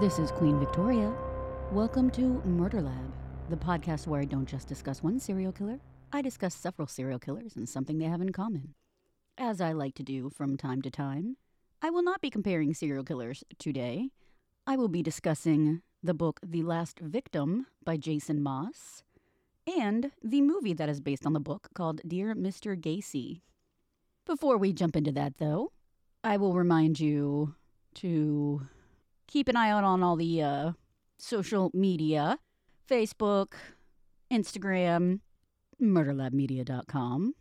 This is Queen Victoria. Welcome to Murder Lab, the podcast where I don't just discuss one serial killer, I discuss several serial killers and something they have in common. As I like to do from time to time, I will not be comparing serial killers today. I will be discussing the book The Last Victim by Jason Moss and the movie that is based on the book called Dear Mr. Gacy. Before we jump into that, though, I will remind you to keep an eye out on all the uh, social media Facebook, Instagram, murderlabmedia.com,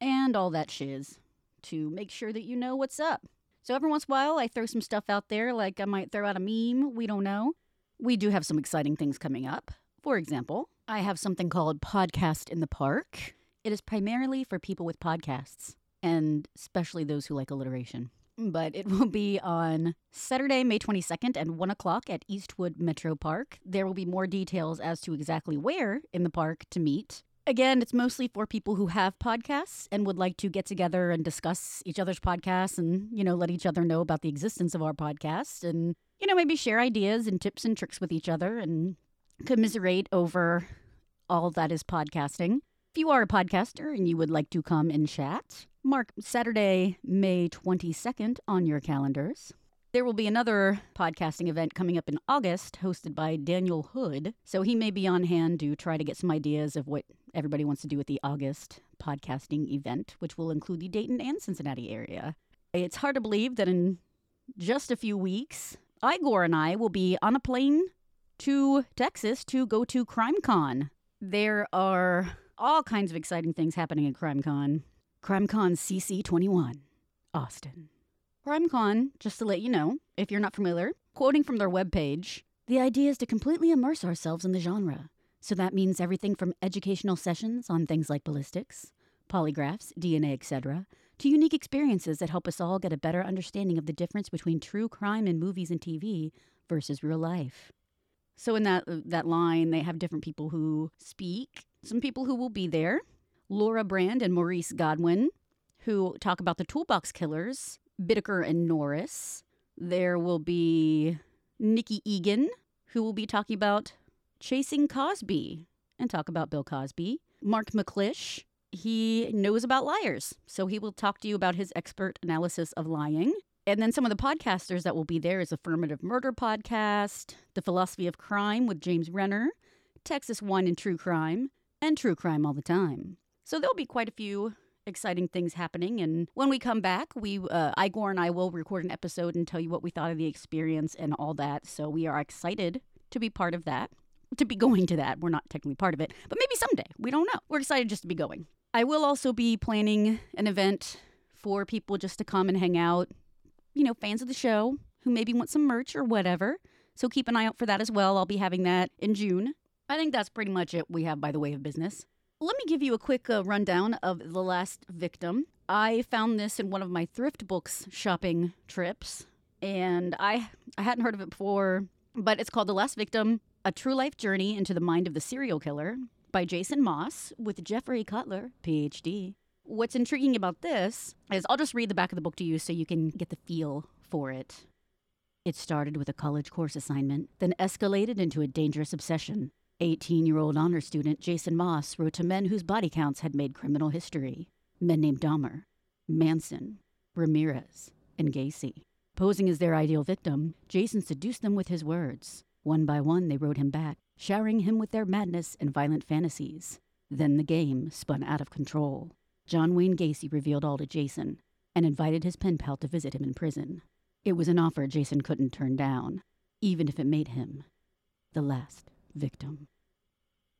and all that shiz to make sure that you know what's up. So every once in a while, I throw some stuff out there, like I might throw out a meme. We don't know. We do have some exciting things coming up. For example, I have something called Podcast in the Park. It is primarily for people with podcasts, and especially those who like alliteration but it will be on Saturday, May 22nd at 1 o'clock at Eastwood Metro Park. There will be more details as to exactly where in the park to meet. Again, it's mostly for people who have podcasts and would like to get together and discuss each other's podcasts and, you know, let each other know about the existence of our podcast and, you know, maybe share ideas and tips and tricks with each other and commiserate over all that is podcasting. If you are a podcaster and you would like to come and chat, mark Saturday, May 22nd on your calendars. There will be another podcasting event coming up in August hosted by Daniel Hood. So he may be on hand to try to get some ideas of what everybody wants to do with the August podcasting event, which will include the Dayton and Cincinnati area. It's hard to believe that in just a few weeks, Igor and I will be on a plane to Texas to go to CrimeCon. There are all kinds of exciting things happening at CrimeCon. CrimeCon CC21, Austin. CrimeCon, just to let you know, if you're not familiar, quoting from their webpage, the idea is to completely immerse ourselves in the genre. So that means everything from educational sessions on things like ballistics, polygraphs, DNA, etc., to unique experiences that help us all get a better understanding of the difference between true crime in movies and TV versus real life. So in that uh, that line, they have different people who speak, some people who will be there, Laura Brand and Maurice Godwin, who talk about the Toolbox Killers, Bittaker and Norris. There will be Nikki Egan, who will be talking about Chasing Cosby and talk about Bill Cosby. Mark McClish, he knows about liars, so he will talk to you about his expert analysis of lying. And then some of the podcasters that will be there is Affirmative Murder Podcast, The Philosophy of Crime with James Renner, Texas Wine and True Crime, and True Crime All the Time. So there'll be quite a few exciting things happening. And when we come back, we uh, Igor and I will record an episode and tell you what we thought of the experience and all that. So we are excited to be part of that. To be going to that, we're not technically part of it, but maybe someday. We don't know. We're excited just to be going. I will also be planning an event for people just to come and hang out. You know, fans of the show who maybe want some merch or whatever. So keep an eye out for that as well. I'll be having that in June. I think that's pretty much it we have by the way of business. Let me give you a quick uh, rundown of The Last Victim. I found this in one of my thrift books shopping trips, and I, I hadn't heard of it before, but it's called The Last Victim A True Life Journey into the Mind of the Serial Killer by Jason Moss with Jeffrey Kottler, PhD. What's intriguing about this is I'll just read the back of the book to you so you can get the feel for it. It started with a college course assignment, then escalated into a dangerous obsession. 18 year old honor student Jason Moss wrote to men whose body counts had made criminal history men named Dahmer, Manson, Ramirez, and Gacy. Posing as their ideal victim, Jason seduced them with his words. One by one, they wrote him back, showering him with their madness and violent fantasies. Then the game spun out of control. John Wayne Gacy revealed all to Jason and invited his pen pal to visit him in prison. It was an offer Jason couldn't turn down, even if it made him the last victim.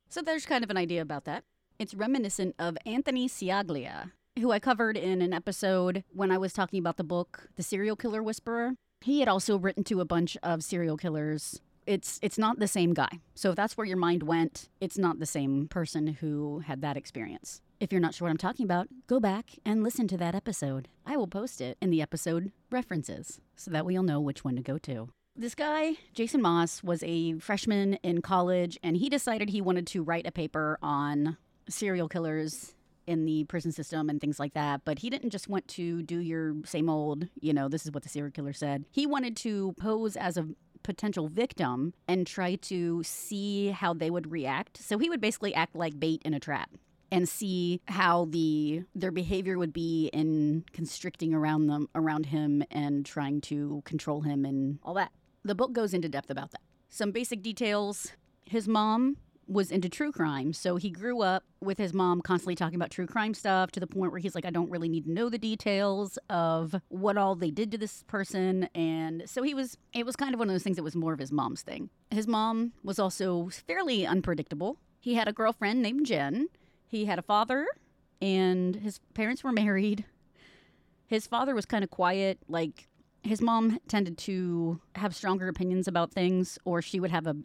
So there's kind of an idea about that. It's reminiscent of Anthony Ciaglia, who I covered in an episode when I was talking about the book The Serial Killer Whisperer. He had also written to a bunch of serial killers. It's it's not the same guy. So if that's where your mind went, it's not the same person who had that experience. If you're not sure what I'm talking about, go back and listen to that episode. I will post it in the episode references so that we'll know which one to go to. This guy, Jason Moss, was a freshman in college and he decided he wanted to write a paper on serial killers in the prison system and things like that. But he didn't just want to do your same old, you know, this is what the serial killer said. He wanted to pose as a potential victim and try to see how they would react. So he would basically act like bait in a trap and see how the their behavior would be in constricting around them around him and trying to control him and all that. The book goes into depth about that. Some basic details. His mom was into true crime. So he grew up with his mom constantly talking about true crime stuff to the point where he's like, I don't really need to know the details of what all they did to this person. And so he was, it was kind of one of those things that was more of his mom's thing. His mom was also fairly unpredictable. He had a girlfriend named Jen. He had a father, and his parents were married. His father was kind of quiet, like, his mom tended to have stronger opinions about things, or she would have a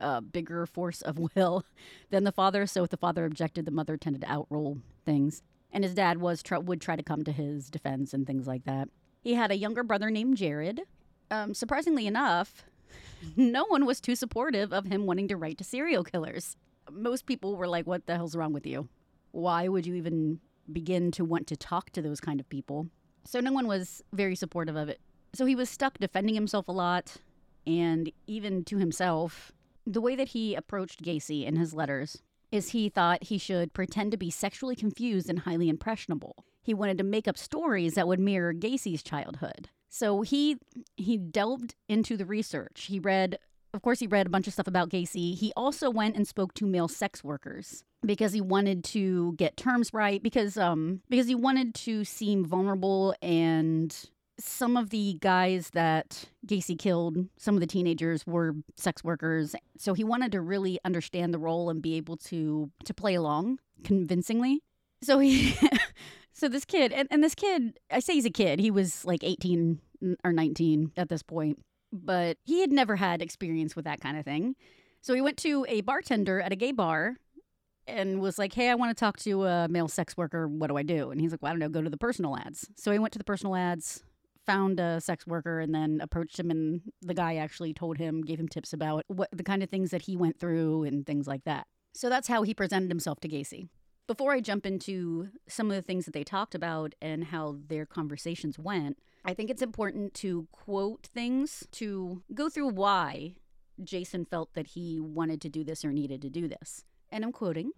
a bigger force of will than the father. So if the father objected, the mother tended to outrule things. And his dad was tr- would try to come to his defense and things like that. He had a younger brother named Jared. Um, surprisingly enough, no one was too supportive of him wanting to write to serial killers. Most people were like, "What the hell's wrong with you? Why would you even begin to want to talk to those kind of people?" So no one was very supportive of it. So he was stuck defending himself a lot, and even to himself, the way that he approached Gacy in his letters is he thought he should pretend to be sexually confused and highly impressionable. He wanted to make up stories that would mirror Gacy's childhood. So he he delved into the research. He read of course he read a bunch of stuff about Gacy. He also went and spoke to male sex workers because he wanted to get terms right because um because he wanted to seem vulnerable and some of the guys that Gacy killed, some of the teenagers were sex workers. So he wanted to really understand the role and be able to to play along convincingly. So he so this kid and, and this kid, I say he's a kid. He was like 18 or 19 at this point, but he had never had experience with that kind of thing. So he went to a bartender at a gay bar and was like, "Hey, I want to talk to a male sex worker. What do I do?" And he's like, "Well, I don't know. Go to the personal ads." So he went to the personal ads, found a sex worker and then approached him and the guy actually told him gave him tips about what the kind of things that he went through and things like that so that's how he presented himself to gacy before i jump into some of the things that they talked about and how their conversations went i think it's important to quote things to go through why jason felt that he wanted to do this or needed to do this and i'm quoting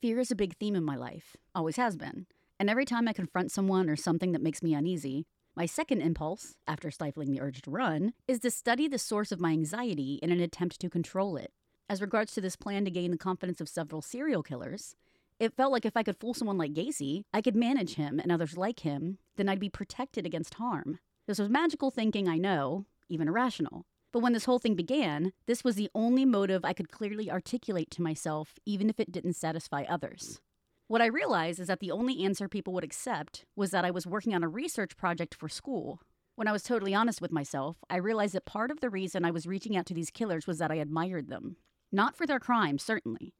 fear is a big theme in my life always has been and every time I confront someone or something that makes me uneasy, my second impulse, after stifling the urge to run, is to study the source of my anxiety in an attempt to control it. As regards to this plan to gain the confidence of several serial killers, it felt like if I could fool someone like Gacy, I could manage him and others like him, then I'd be protected against harm. This was magical thinking, I know, even irrational. But when this whole thing began, this was the only motive I could clearly articulate to myself, even if it didn't satisfy others. What I realized is that the only answer people would accept was that I was working on a research project for school. When I was totally honest with myself, I realized that part of the reason I was reaching out to these killers was that I admired them. Not for their crimes, certainly.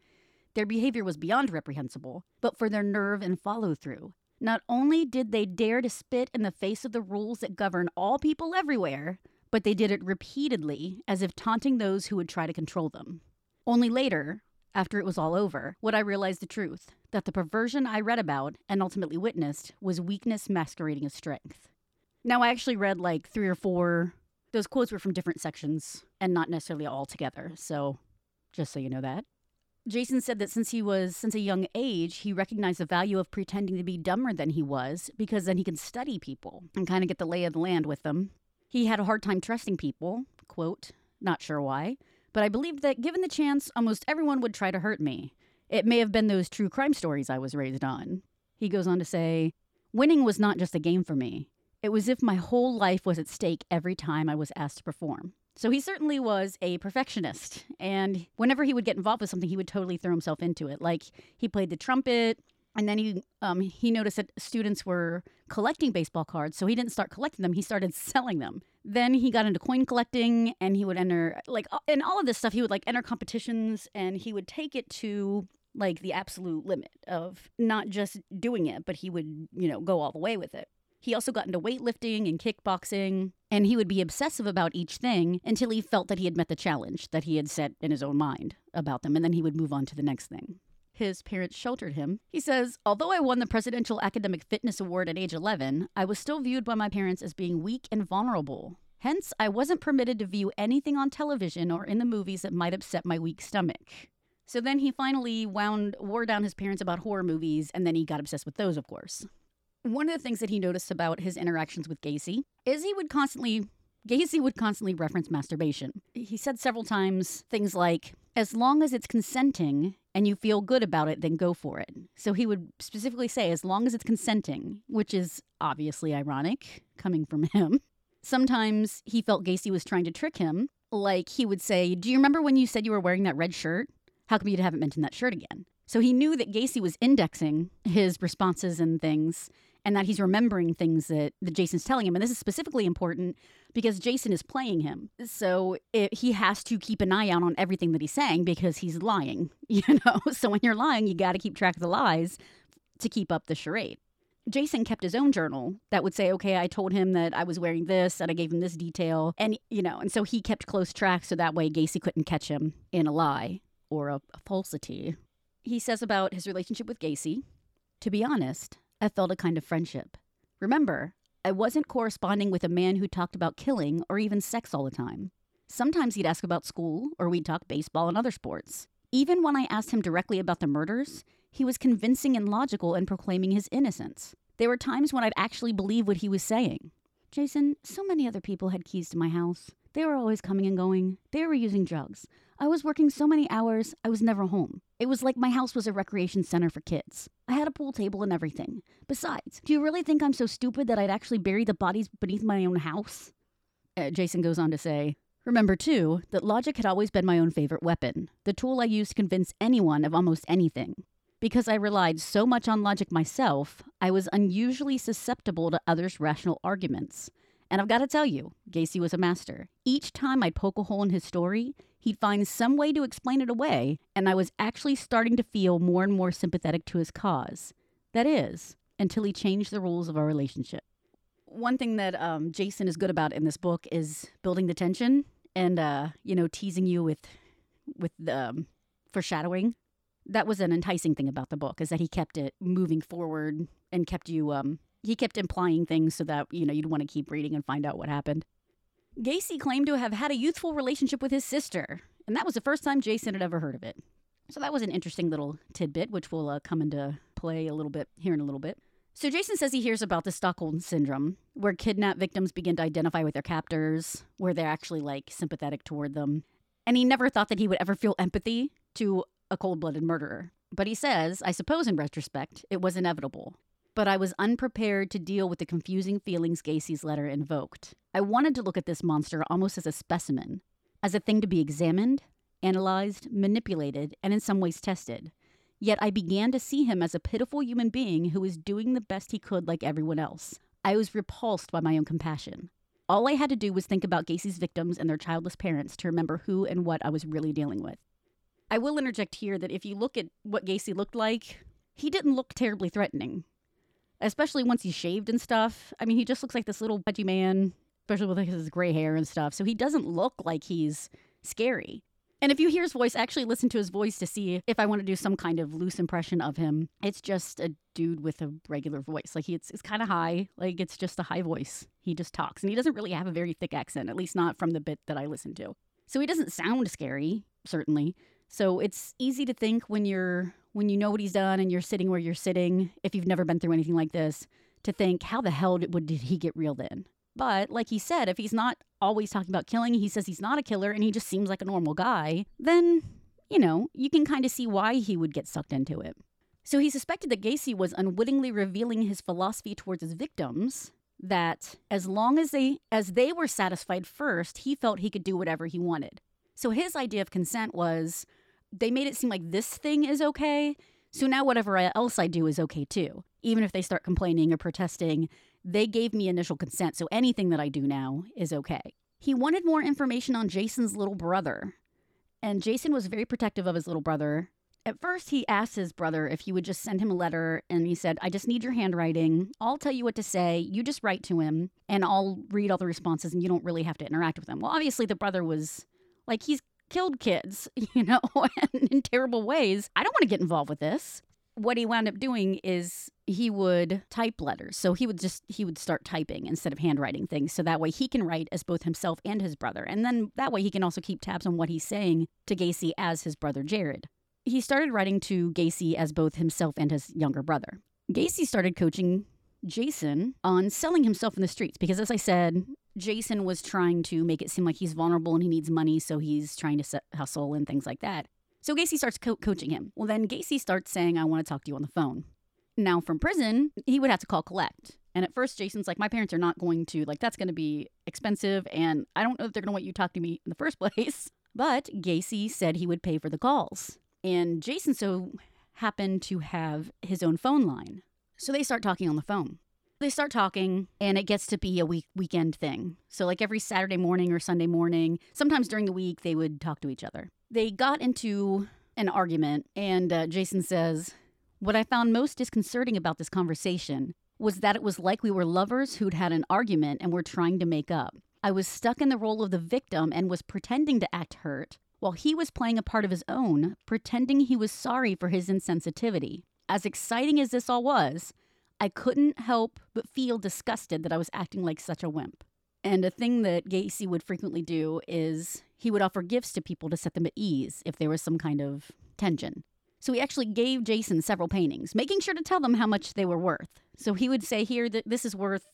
Their behavior was beyond reprehensible, but for their nerve and follow through. Not only did they dare to spit in the face of the rules that govern all people everywhere, but they did it repeatedly, as if taunting those who would try to control them. Only later, after it was all over, would I realize the truth that the perversion I read about and ultimately witnessed was weakness masquerading as strength. Now, I actually read like three or four, those quotes were from different sections and not necessarily all together, so just so you know that. Jason said that since he was since a young age, he recognized the value of pretending to be dumber than he was because then he can study people and kind of get the lay of the land with them. He had a hard time trusting people, quote, not sure why, but I believed that given the chance, almost everyone would try to hurt me. It may have been those true crime stories I was raised on. He goes on to say, Winning was not just a game for me. It was as if my whole life was at stake every time I was asked to perform. So he certainly was a perfectionist. And whenever he would get involved with something, he would totally throw himself into it. Like he played the trumpet, and then he um, he noticed that students were collecting baseball cards, so he didn't start collecting them. He started selling them. Then he got into coin collecting, and he would enter like in all of this stuff. He would like enter competitions, and he would take it to like the absolute limit of not just doing it, but he would you know go all the way with it. He also got into weightlifting and kickboxing, and he would be obsessive about each thing until he felt that he had met the challenge that he had set in his own mind about them, and then he would move on to the next thing his parents sheltered him. He says, Although I won the Presidential Academic Fitness Award at age 11, I was still viewed by my parents as being weak and vulnerable. Hence, I wasn't permitted to view anything on television or in the movies that might upset my weak stomach. So then he finally wound wore down his parents about horror movies, and then he got obsessed with those, of course. One of the things that he noticed about his interactions with Gacy is he would constantly Gacy would constantly reference masturbation. He said several times things like, as long as it's consenting and you feel good about it, then go for it. So he would specifically say, as long as it's consenting, which is obviously ironic coming from him. Sometimes he felt Gacy was trying to trick him. Like he would say, Do you remember when you said you were wearing that red shirt? How come you haven't mentioned that shirt again? So he knew that Gacy was indexing his responses and things and that he's remembering things that, that Jason's telling him. And this is specifically important because Jason is playing him. So it, he has to keep an eye out on everything that he's saying because he's lying, you know? So when you're lying, you got to keep track of the lies to keep up the charade. Jason kept his own journal that would say, okay, I told him that I was wearing this and I gave him this detail. And, you know, and so he kept close track so that way Gacy couldn't catch him in a lie or a, a falsity. He says about his relationship with Gacy, to be honest, I felt a kind of friendship. Remember, I wasn't corresponding with a man who talked about killing or even sex all the time. Sometimes he'd ask about school, or we'd talk baseball and other sports. Even when I asked him directly about the murders, he was convincing and logical in proclaiming his innocence. There were times when I'd actually believe what he was saying. Jason, so many other people had keys to my house. They were always coming and going. They were using drugs. I was working so many hours, I was never home. It was like my house was a recreation center for kids. I had a pool table and everything. Besides, do you really think I'm so stupid that I'd actually bury the bodies beneath my own house? Uh, Jason goes on to say, Remember, too, that logic had always been my own favorite weapon, the tool I used to convince anyone of almost anything. Because I relied so much on logic myself, I was unusually susceptible to others' rational arguments. And I've got to tell you, Gacy was a master. Each time I'd poke a hole in his story, he'd find some way to explain it away, and I was actually starting to feel more and more sympathetic to his cause. That is, until he changed the rules of our relationship. One thing that um, Jason is good about in this book is building the tension and, uh, you know, teasing you with, with the um, foreshadowing. That was an enticing thing about the book, is that he kept it moving forward and kept you um, he kept implying things so that, you know, you'd want to keep reading and find out what happened. Gacy claimed to have had a youthful relationship with his sister, and that was the first time Jason had ever heard of it. So that was an interesting little tidbit, which will uh, come into play a little bit here in a little bit. So Jason says he hears about the Stockholm syndrome, where kidnapped victims begin to identify with their captors, where they're actually like sympathetic toward them. And he never thought that he would ever feel empathy to a cold blooded murderer. But he says, I suppose in retrospect, it was inevitable but I was unprepared to deal with the confusing feelings Gacy's letter invoked. I wanted to look at this monster almost as a specimen, as a thing to be examined, analyzed, manipulated, and in some ways tested. Yet I began to see him as a pitiful human being who was doing the best he could like everyone else. I was repulsed by my own compassion. All I had to do was think about Gacy's victims and their childless parents to remember who and what I was really dealing with. I will interject here that if you look at what Gacy looked like, he didn't look terribly threatening especially once he's shaved and stuff. I mean, he just looks like this little pudgy man, especially with his gray hair and stuff. So he doesn't look like he's scary. And if you hear his voice, actually listen to his voice to see if I want to do some kind of loose impression of him. It's just a dude with a regular voice. Like he, it's, it's kind of high. Like it's just a high voice. He just talks. And he doesn't really have a very thick accent, at least not from the bit that I listen to. So he doesn't sound scary, certainly. So it's easy to think when you're when you know what he's done and you're sitting where you're sitting, if you've never been through anything like this, to think, how the hell did, did he get reeled in? But like he said, if he's not always talking about killing, he says he's not a killer and he just seems like a normal guy, then, you know, you can kind of see why he would get sucked into it. So he suspected that Gacy was unwittingly revealing his philosophy towards his victims that as long as they as they were satisfied first, he felt he could do whatever he wanted. So his idea of consent was they made it seem like this thing is okay. So now whatever else I do is okay too. Even if they start complaining or protesting, they gave me initial consent. So anything that I do now is okay. He wanted more information on Jason's little brother. And Jason was very protective of his little brother. At first, he asked his brother if he would just send him a letter, and he said, I just need your handwriting. I'll tell you what to say. You just write to him, and I'll read all the responses, and you don't really have to interact with him. Well, obviously, the brother was like, he's killed kids, you know, in terrible ways. I don't want to get involved with this. What he wound up doing is he would type letters. So he would just he would start typing instead of handwriting things so that way he can write as both himself and his brother. And then that way he can also keep tabs on what he's saying to Gacy as his brother Jared. He started writing to Gacy as both himself and his younger brother. Gacy started coaching Jason on selling himself in the streets because as I said, Jason was trying to make it seem like he's vulnerable and he needs money, so he's trying to hustle and things like that. So Gacy starts co- coaching him. Well, then Gacy starts saying, I want to talk to you on the phone. Now, from prison, he would have to call collect. And at first, Jason's like, My parents are not going to, like, that's going to be expensive. And I don't know if they're going to want you to talk to me in the first place. But Gacy said he would pay for the calls. And Jason so happened to have his own phone line. So they start talking on the phone. They start talking, and it gets to be a week weekend thing. So like every Saturday morning or Sunday morning, sometimes during the week, they would talk to each other. They got into an argument, and uh, Jason says, "What I found most disconcerting about this conversation was that it was like we were lovers who'd had an argument and were trying to make up. I was stuck in the role of the victim and was pretending to act hurt, while he was playing a part of his own, pretending he was sorry for his insensitivity. As exciting as this all was, I couldn't help but feel disgusted that I was acting like such a wimp. And a thing that Gacy would frequently do is he would offer gifts to people to set them at ease if there was some kind of tension. So he actually gave Jason several paintings, making sure to tell them how much they were worth. So he would say, Here, that this is worth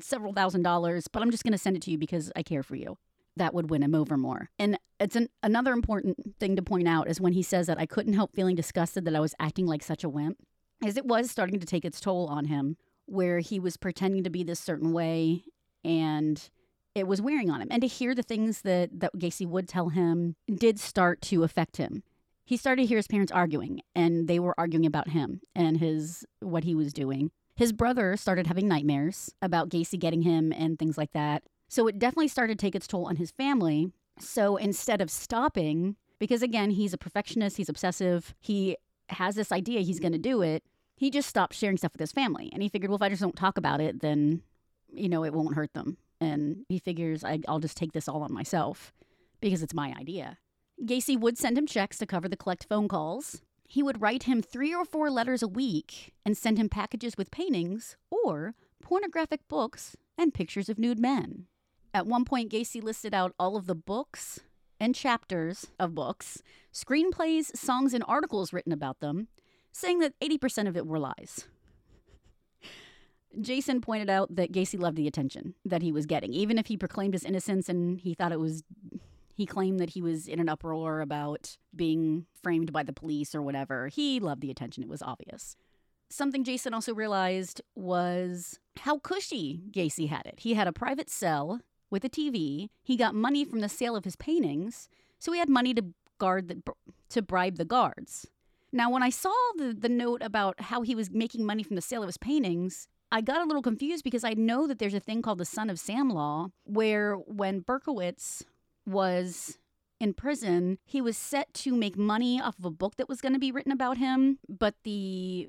several thousand dollars, but I'm just going to send it to you because I care for you. That would win him over more. And it's an, another important thing to point out is when he says that I couldn't help feeling disgusted that I was acting like such a wimp as it was starting to take its toll on him, where he was pretending to be this certain way and it was wearing on him. And to hear the things that, that Gacy would tell him did start to affect him. He started to hear his parents arguing, and they were arguing about him and his what he was doing. His brother started having nightmares about Gacy getting him and things like that. So it definitely started to take its toll on his family. So instead of stopping, because again, he's a perfectionist, he's obsessive, he has this idea he's going to do it, he just stopped sharing stuff with his family. And he figured, well, if I just don't talk about it, then, you know, it won't hurt them. And he figures, I, I'll just take this all on myself because it's my idea. Gacy would send him checks to cover the collect phone calls. He would write him three or four letters a week and send him packages with paintings or pornographic books and pictures of nude men. At one point, Gacy listed out all of the books and chapters of books, screenplays, songs, and articles written about them, saying that 80% of it were lies. Jason pointed out that Gacy loved the attention that he was getting, even if he proclaimed his innocence and he thought it was. He claimed that he was in an uproar about being framed by the police or whatever. He loved the attention, it was obvious. Something Jason also realized was how cushy Gacy had it. He had a private cell with a TV. He got money from the sale of his paintings, so he had money to guard the, to bribe the guards. Now, when I saw the, the note about how he was making money from the sale of his paintings, I got a little confused because I know that there's a thing called the Son of Sam law, where when Berkowitz was in prison, he was set to make money off of a book that was going to be written about him, but the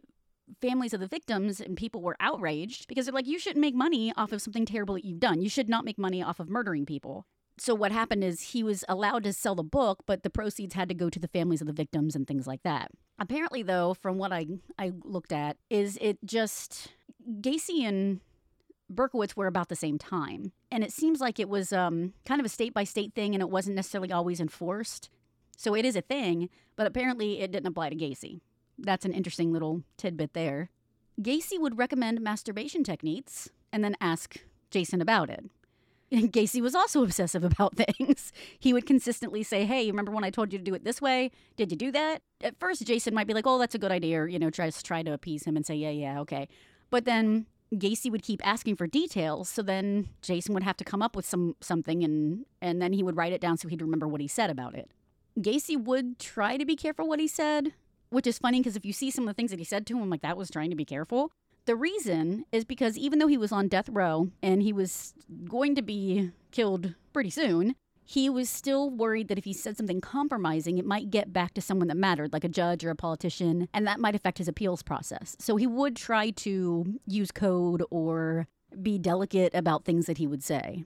families of the victims and people were outraged because they're like, you shouldn't make money off of something terrible that you've done. You should not make money off of murdering people so what happened is he was allowed to sell the book, but the proceeds had to go to the families of the victims and things like that. Apparently, though, from what I I looked at, is it just Gacy and Berkowitz were about the same time, and it seems like it was um, kind of a state by state thing, and it wasn't necessarily always enforced. So it is a thing, but apparently it didn't apply to Gacy. That's an interesting little tidbit there. Gacy would recommend masturbation techniques and then ask Jason about it. Gacy was also obsessive about things. He would consistently say, Hey, remember when I told you to do it this way? Did you do that? At first, Jason might be like, Oh, that's a good idea, or, you know, try, try to appease him and say, Yeah, yeah, okay. But then Gacy would keep asking for details, so then Jason would have to come up with some something and and then he would write it down so he'd remember what he said about it. Gacy would try to be careful what he said, which is funny because if you see some of the things that he said to him, like that was trying to be careful. The reason is because even though he was on death row and he was going to be killed pretty soon, he was still worried that if he said something compromising, it might get back to someone that mattered, like a judge or a politician, and that might affect his appeals process. So he would try to use code or be delicate about things that he would say.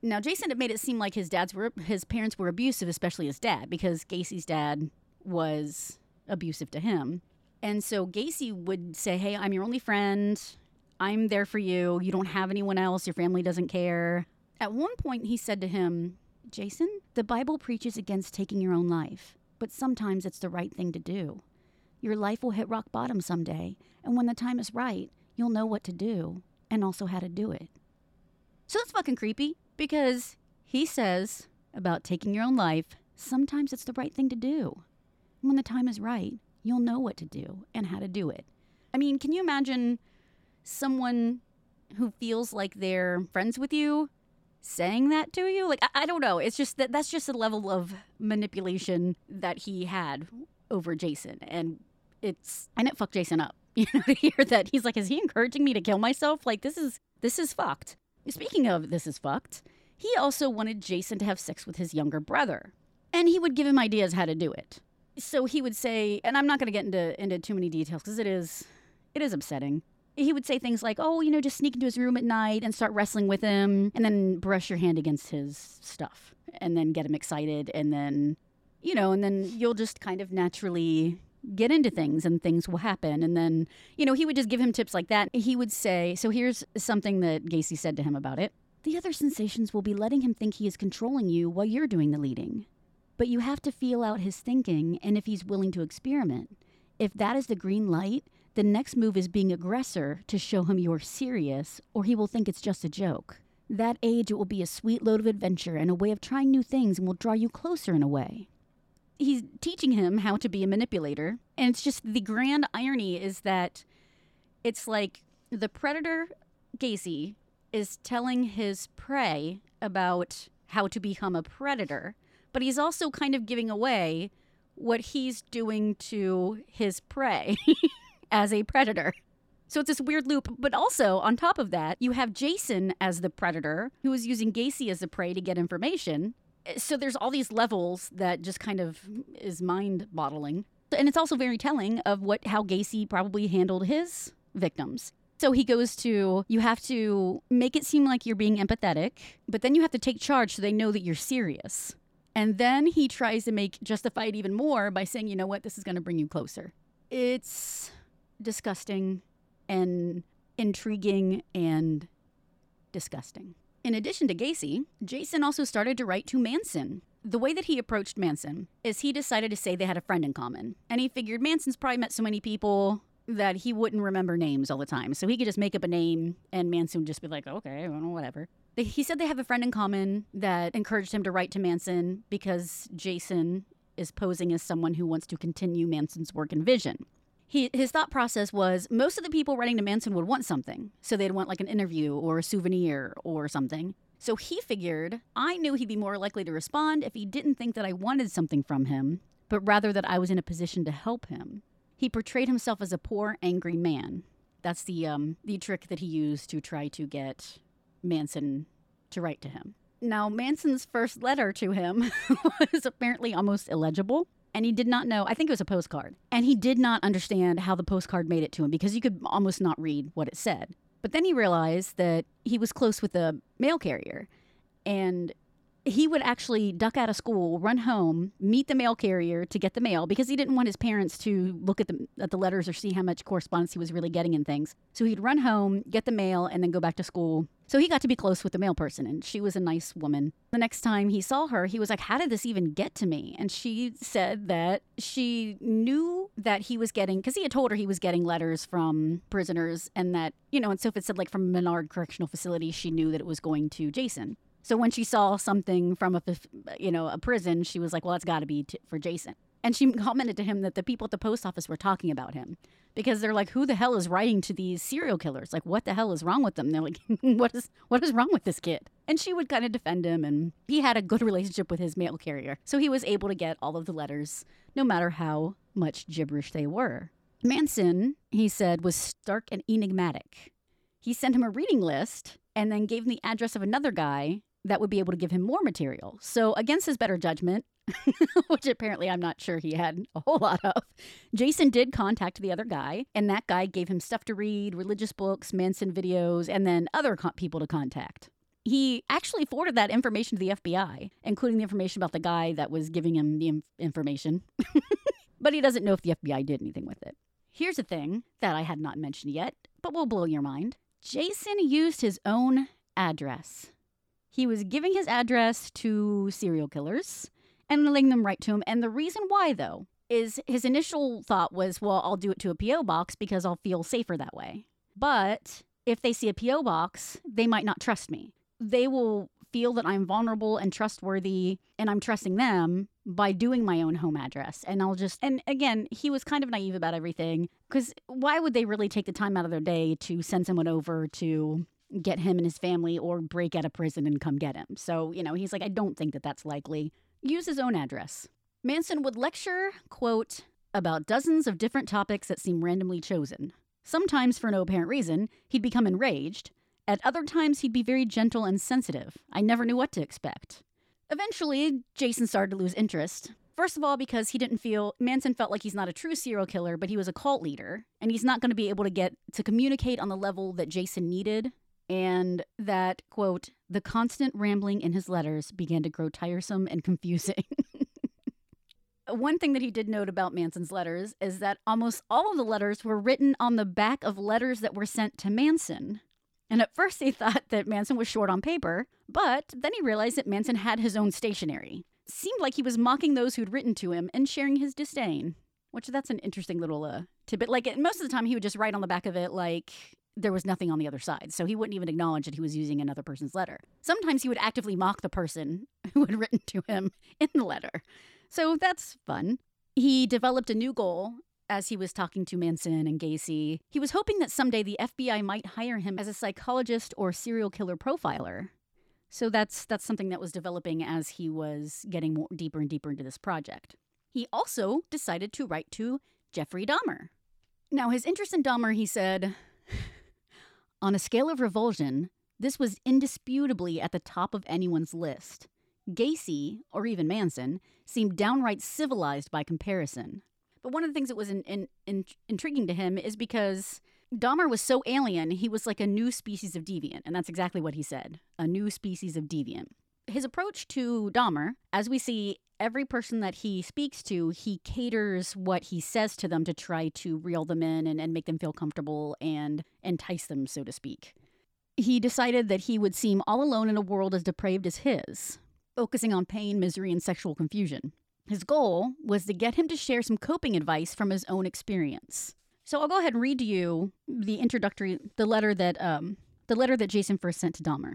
Now, Jason had made it seem like his dad's were his parents were abusive, especially his dad, because Gacy's dad was abusive to him. And so Gacy would say, Hey, I'm your only friend. I'm there for you. You don't have anyone else. Your family doesn't care. At one point, he said to him, Jason, the Bible preaches against taking your own life, but sometimes it's the right thing to do. Your life will hit rock bottom someday, and when the time is right, you'll know what to do and also how to do it. So that's fucking creepy because he says about taking your own life, sometimes it's the right thing to do. When the time is right, you'll know what to do and how to do it. I mean, can you imagine someone who feels like they're friends with you saying that to you? Like, I, I don't know. It's just that that's just a level of manipulation that he had over Jason. And it's, and it fucked Jason up. You know, to hear that he's like, is he encouraging me to kill myself? Like, this is, this is fucked. Speaking of this is fucked, he also wanted Jason to have sex with his younger brother. And he would give him ideas how to do it. So he would say, and I'm not going to get into into too many details because it is it is upsetting. He would say things like, "Oh, you know, just sneak into his room at night and start wrestling with him, and then brush your hand against his stuff, and then get him excited, and then, you know, and then you'll just kind of naturally get into things and things will happen. And then, you know, he would just give him tips like that. He would say, so here's something that Gacy said to him about it. The other sensations will be letting him think he is controlling you while you're doing the leading. But you have to feel out his thinking and if he's willing to experiment. If that is the green light, the next move is being aggressor to show him you're serious, or he will think it's just a joke. That age, it will be a sweet load of adventure and a way of trying new things and will draw you closer in a way he's teaching him how to be a manipulator. And it's just the grand irony is that it's like the predator, Gacy, is telling his prey about how to become a predator, but he's also kind of giving away what he's doing to his prey as a predator. So it's this weird loop. But also, on top of that, you have Jason as the predator who is using Gacy as a prey to get information so there's all these levels that just kind of is mind boggling and it's also very telling of what how gacy probably handled his victims so he goes to you have to make it seem like you're being empathetic but then you have to take charge so they know that you're serious and then he tries to make justify it even more by saying you know what this is going to bring you closer it's disgusting and intriguing and disgusting in addition to Gacy, Jason also started to write to Manson. The way that he approached Manson is he decided to say they had a friend in common. And he figured Manson's probably met so many people that he wouldn't remember names all the time. So he could just make up a name and Manson would just be like, okay, well, whatever. He said they have a friend in common that encouraged him to write to Manson because Jason is posing as someone who wants to continue Manson's work and vision he, his thought process was most of the people writing to Manson would want something. So they'd want like an interview or a souvenir or something. So he figured I knew he'd be more likely to respond if he didn't think that I wanted something from him, but rather that I was in a position to help him. He portrayed himself as a poor, angry man. That's the um, the trick that he used to try to get Manson to write to him. Now, Manson's first letter to him was apparently almost illegible and he did not know i think it was a postcard and he did not understand how the postcard made it to him because you could almost not read what it said but then he realized that he was close with a mail carrier and he would actually duck out of school, run home, meet the mail carrier to get the mail because he didn't want his parents to look at the at the letters or see how much correspondence he was really getting and things. So he'd run home, get the mail, and then go back to school. So he got to be close with the mail person, and she was a nice woman. The next time he saw her, he was like, "How did this even get to me?" And she said that she knew that he was getting because he had told her he was getting letters from prisoners, and that you know, and so if it said like from Menard Correctional Facility, she knew that it was going to Jason. So when she saw something from a, you know, a prison, she was like, well, that's got to be for Jason. And she commented to him that the people at the post office were talking about him because they're like, who the hell is writing to these serial killers? Like, what the hell is wrong with them? They're like, what is what is wrong with this kid? And she would kind of defend him, and he had a good relationship with his mail carrier, so he was able to get all of the letters, no matter how much gibberish they were. Manson, he said, was stark and enigmatic. He sent him a reading list and then gave him the address of another guy that would be able to give him more material. So, against his better judgment, which apparently I'm not sure he had a whole lot of, Jason did contact the other guy, and that guy gave him stuff to read, religious books, Manson videos, and then other co- people to contact. He actually forwarded that information to the FBI, including the information about the guy that was giving him the inf- information. but he doesn't know if the FBI did anything with it. Here's a thing that I had not mentioned yet, but will blow your mind. Jason used his own address. He was giving his address to serial killers and letting them write to him. And the reason why, though, is his initial thought was, well, I'll do it to a P.O. box because I'll feel safer that way. But if they see a P.O. box, they might not trust me. They will feel that I'm vulnerable and trustworthy and I'm trusting them by doing my own home address. And I'll just, and again, he was kind of naive about everything because why would they really take the time out of their day to send someone over to get him and his family or break out of prison and come get him? So, you know, he's like, I don't think that that's likely. Use his own address. Manson would lecture, quote, about dozens of different topics that seem randomly chosen. Sometimes, for no apparent reason, he'd become enraged, at other times, he'd be very gentle and sensitive. I never knew what to expect. Eventually, Jason started to lose interest. First of all, because he didn't feel Manson felt like he's not a true serial killer, but he was a cult leader, and he's not going to be able to get to communicate on the level that Jason needed, and that, quote, the constant rambling in his letters began to grow tiresome and confusing. One thing that he did note about Manson's letters is that almost all of the letters were written on the back of letters that were sent to Manson. And at first he thought that Manson was short on paper, but then he realized that Manson had his own stationery. Seemed like he was mocking those who'd written to him and sharing his disdain. Which that's an interesting little uh, tidbit. Like most of the time, he would just write on the back of it like there was nothing on the other side, so he wouldn't even acknowledge that he was using another person's letter. Sometimes he would actively mock the person who had written to him in the letter. So that's fun. He developed a new goal as he was talking to Manson and Gacy, he was hoping that someday the FBI might hire him as a psychologist or serial killer profiler. So that's that's something that was developing as he was getting more, deeper and deeper into this project. He also decided to write to Jeffrey Dahmer. Now, his interest in Dahmer, he said, on a scale of revulsion, this was indisputably at the top of anyone's list. Gacy, or even Manson, seemed downright civilized by comparison. But one of the things that was in, in, in, intriguing to him is because Dahmer was so alien, he was like a new species of deviant. And that's exactly what he said a new species of deviant. His approach to Dahmer, as we see every person that he speaks to, he caters what he says to them to try to reel them in and, and make them feel comfortable and entice them, so to speak. He decided that he would seem all alone in a world as depraved as his, focusing on pain, misery, and sexual confusion. His goal was to get him to share some coping advice from his own experience. So I'll go ahead and read to you the introductory, the letter that, um, the letter that Jason first sent to Dahmer.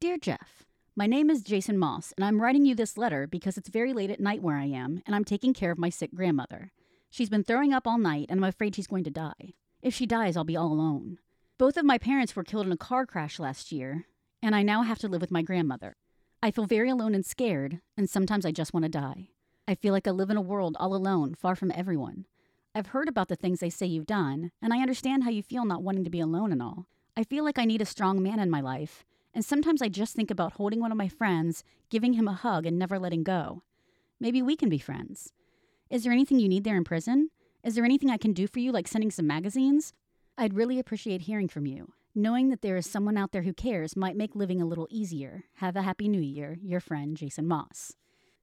Dear Jeff, my name is Jason Moss, and I'm writing you this letter because it's very late at night where I am, and I'm taking care of my sick grandmother. She's been throwing up all night, and I'm afraid she's going to die. If she dies, I'll be all alone. Both of my parents were killed in a car crash last year, and I now have to live with my grandmother. I feel very alone and scared, and sometimes I just want to die. I feel like I live in a world all alone, far from everyone. I've heard about the things they say you've done, and I understand how you feel not wanting to be alone and all. I feel like I need a strong man in my life, and sometimes I just think about holding one of my friends, giving him a hug, and never letting go. Maybe we can be friends. Is there anything you need there in prison? Is there anything I can do for you, like sending some magazines? I'd really appreciate hearing from you. Knowing that there is someone out there who cares might make living a little easier. Have a happy new year, your friend Jason Moss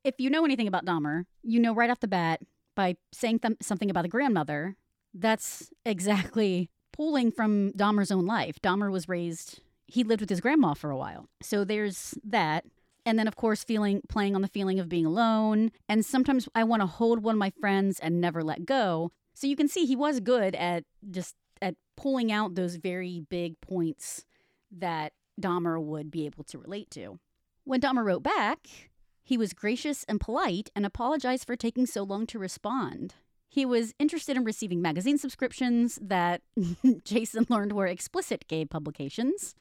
if you know anything about Dahmer, you know right off the bat by saying th- something about a grandmother, that's exactly pulling from Dahmer's own life. Dahmer was raised, he lived with his grandma for a while. So there's that. And then, of course, feeling, playing on the feeling of being alone. And sometimes I want to hold one of my friends and never let go. So you can see he was good at just at pulling out those very big points that Dahmer would be able to relate to. When Dahmer wrote back, he was gracious and polite and apologized for taking so long to respond. He was interested in receiving magazine subscriptions that Jason learned were explicit gay publications.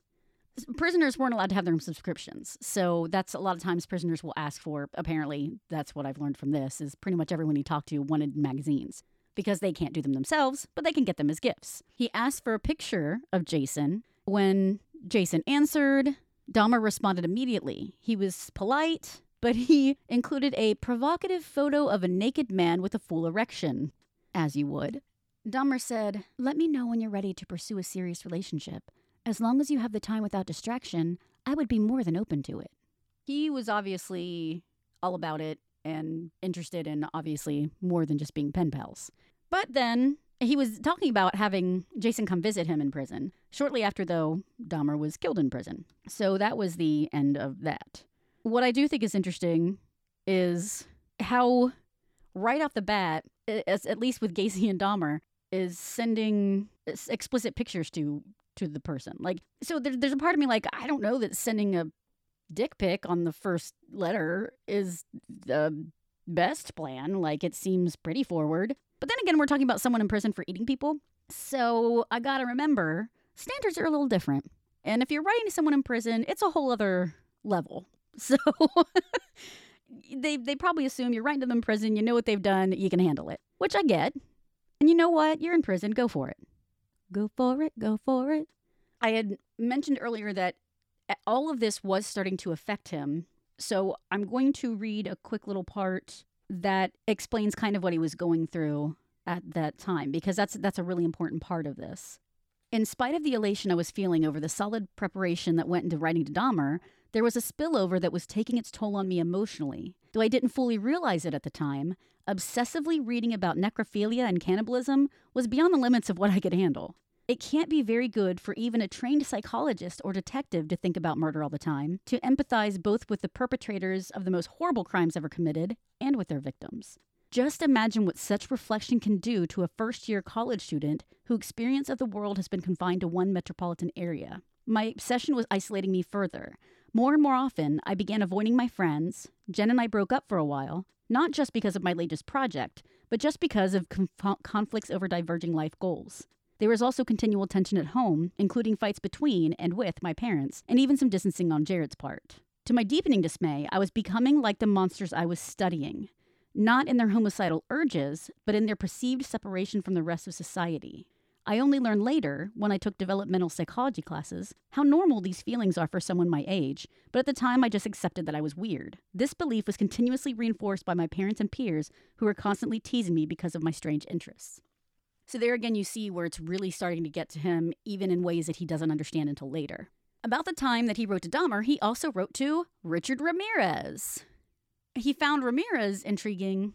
Prisoners weren't allowed to have their own subscriptions. So that's a lot of times prisoners will ask for, apparently, that's what I've learned from this, is pretty much everyone he talked to wanted magazines because they can't do them themselves, but they can get them as gifts. He asked for a picture of Jason. When Jason answered, Dahmer responded immediately. He was polite, but he included a provocative photo of a naked man with a full erection, as you would. Dahmer said, Let me know when you're ready to pursue a serious relationship. As long as you have the time without distraction, I would be more than open to it. He was obviously all about it and interested in obviously more than just being pen pals. But then He was talking about having Jason come visit him in prison. Shortly after, though, Dahmer was killed in prison. So that was the end of that. What I do think is interesting is how, right off the bat, at least with Gacy and Dahmer, is sending explicit pictures to to the person. Like, so there, there's a part of me like I don't know that sending a dick pic on the first letter is the best plan. Like, it seems pretty forward. But then again, we're talking about someone in prison for eating people. So I gotta remember standards are a little different. And if you're writing to someone in prison, it's a whole other level. So they they probably assume you're writing to them in prison, you know what they've done, you can handle it. Which I get. And you know what? You're in prison, go for it. Go for it, go for it. I had mentioned earlier that all of this was starting to affect him. So I'm going to read a quick little part that explains kind of what he was going through at that time because that's that's a really important part of this. In spite of the elation I was feeling over the solid preparation that went into writing to Dahmer, there was a spillover that was taking its toll on me emotionally. Though I didn't fully realize it at the time, obsessively reading about necrophilia and cannibalism was beyond the limits of what I could handle. It can't be very good for even a trained psychologist or detective to think about murder all the time, to empathize both with the perpetrators of the most horrible crimes ever committed and with their victims. Just imagine what such reflection can do to a first year college student whose experience of the world has been confined to one metropolitan area. My obsession was isolating me further. More and more often, I began avoiding my friends. Jen and I broke up for a while, not just because of my latest project, but just because of conf- conflicts over diverging life goals. There was also continual tension at home, including fights between and with my parents, and even some distancing on Jared's part. To my deepening dismay, I was becoming like the monsters I was studying, not in their homicidal urges, but in their perceived separation from the rest of society. I only learned later, when I took developmental psychology classes, how normal these feelings are for someone my age, but at the time I just accepted that I was weird. This belief was continuously reinforced by my parents and peers who were constantly teasing me because of my strange interests. So there again, you see where it's really starting to get to him, even in ways that he doesn't understand until later. About the time that he wrote to Dahmer, he also wrote to Richard Ramirez. He found Ramirez intriguing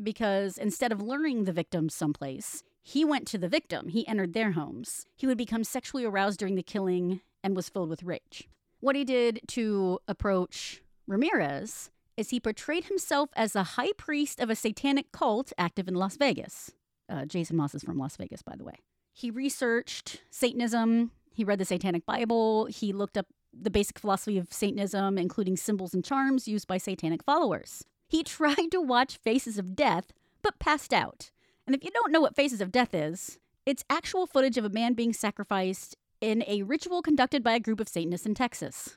because instead of luring the victims someplace, he went to the victim. He entered their homes. He would become sexually aroused during the killing and was filled with rage. What he did to approach Ramirez is he portrayed himself as the high priest of a satanic cult active in Las Vegas. Uh, Jason Moss is from Las Vegas, by the way. He researched Satanism. He read the Satanic Bible. He looked up the basic philosophy of Satanism, including symbols and charms used by satanic followers. He tried to watch Faces of Death, but passed out. And if you don't know what Faces of Death is, it's actual footage of a man being sacrificed in a ritual conducted by a group of Satanists in Texas.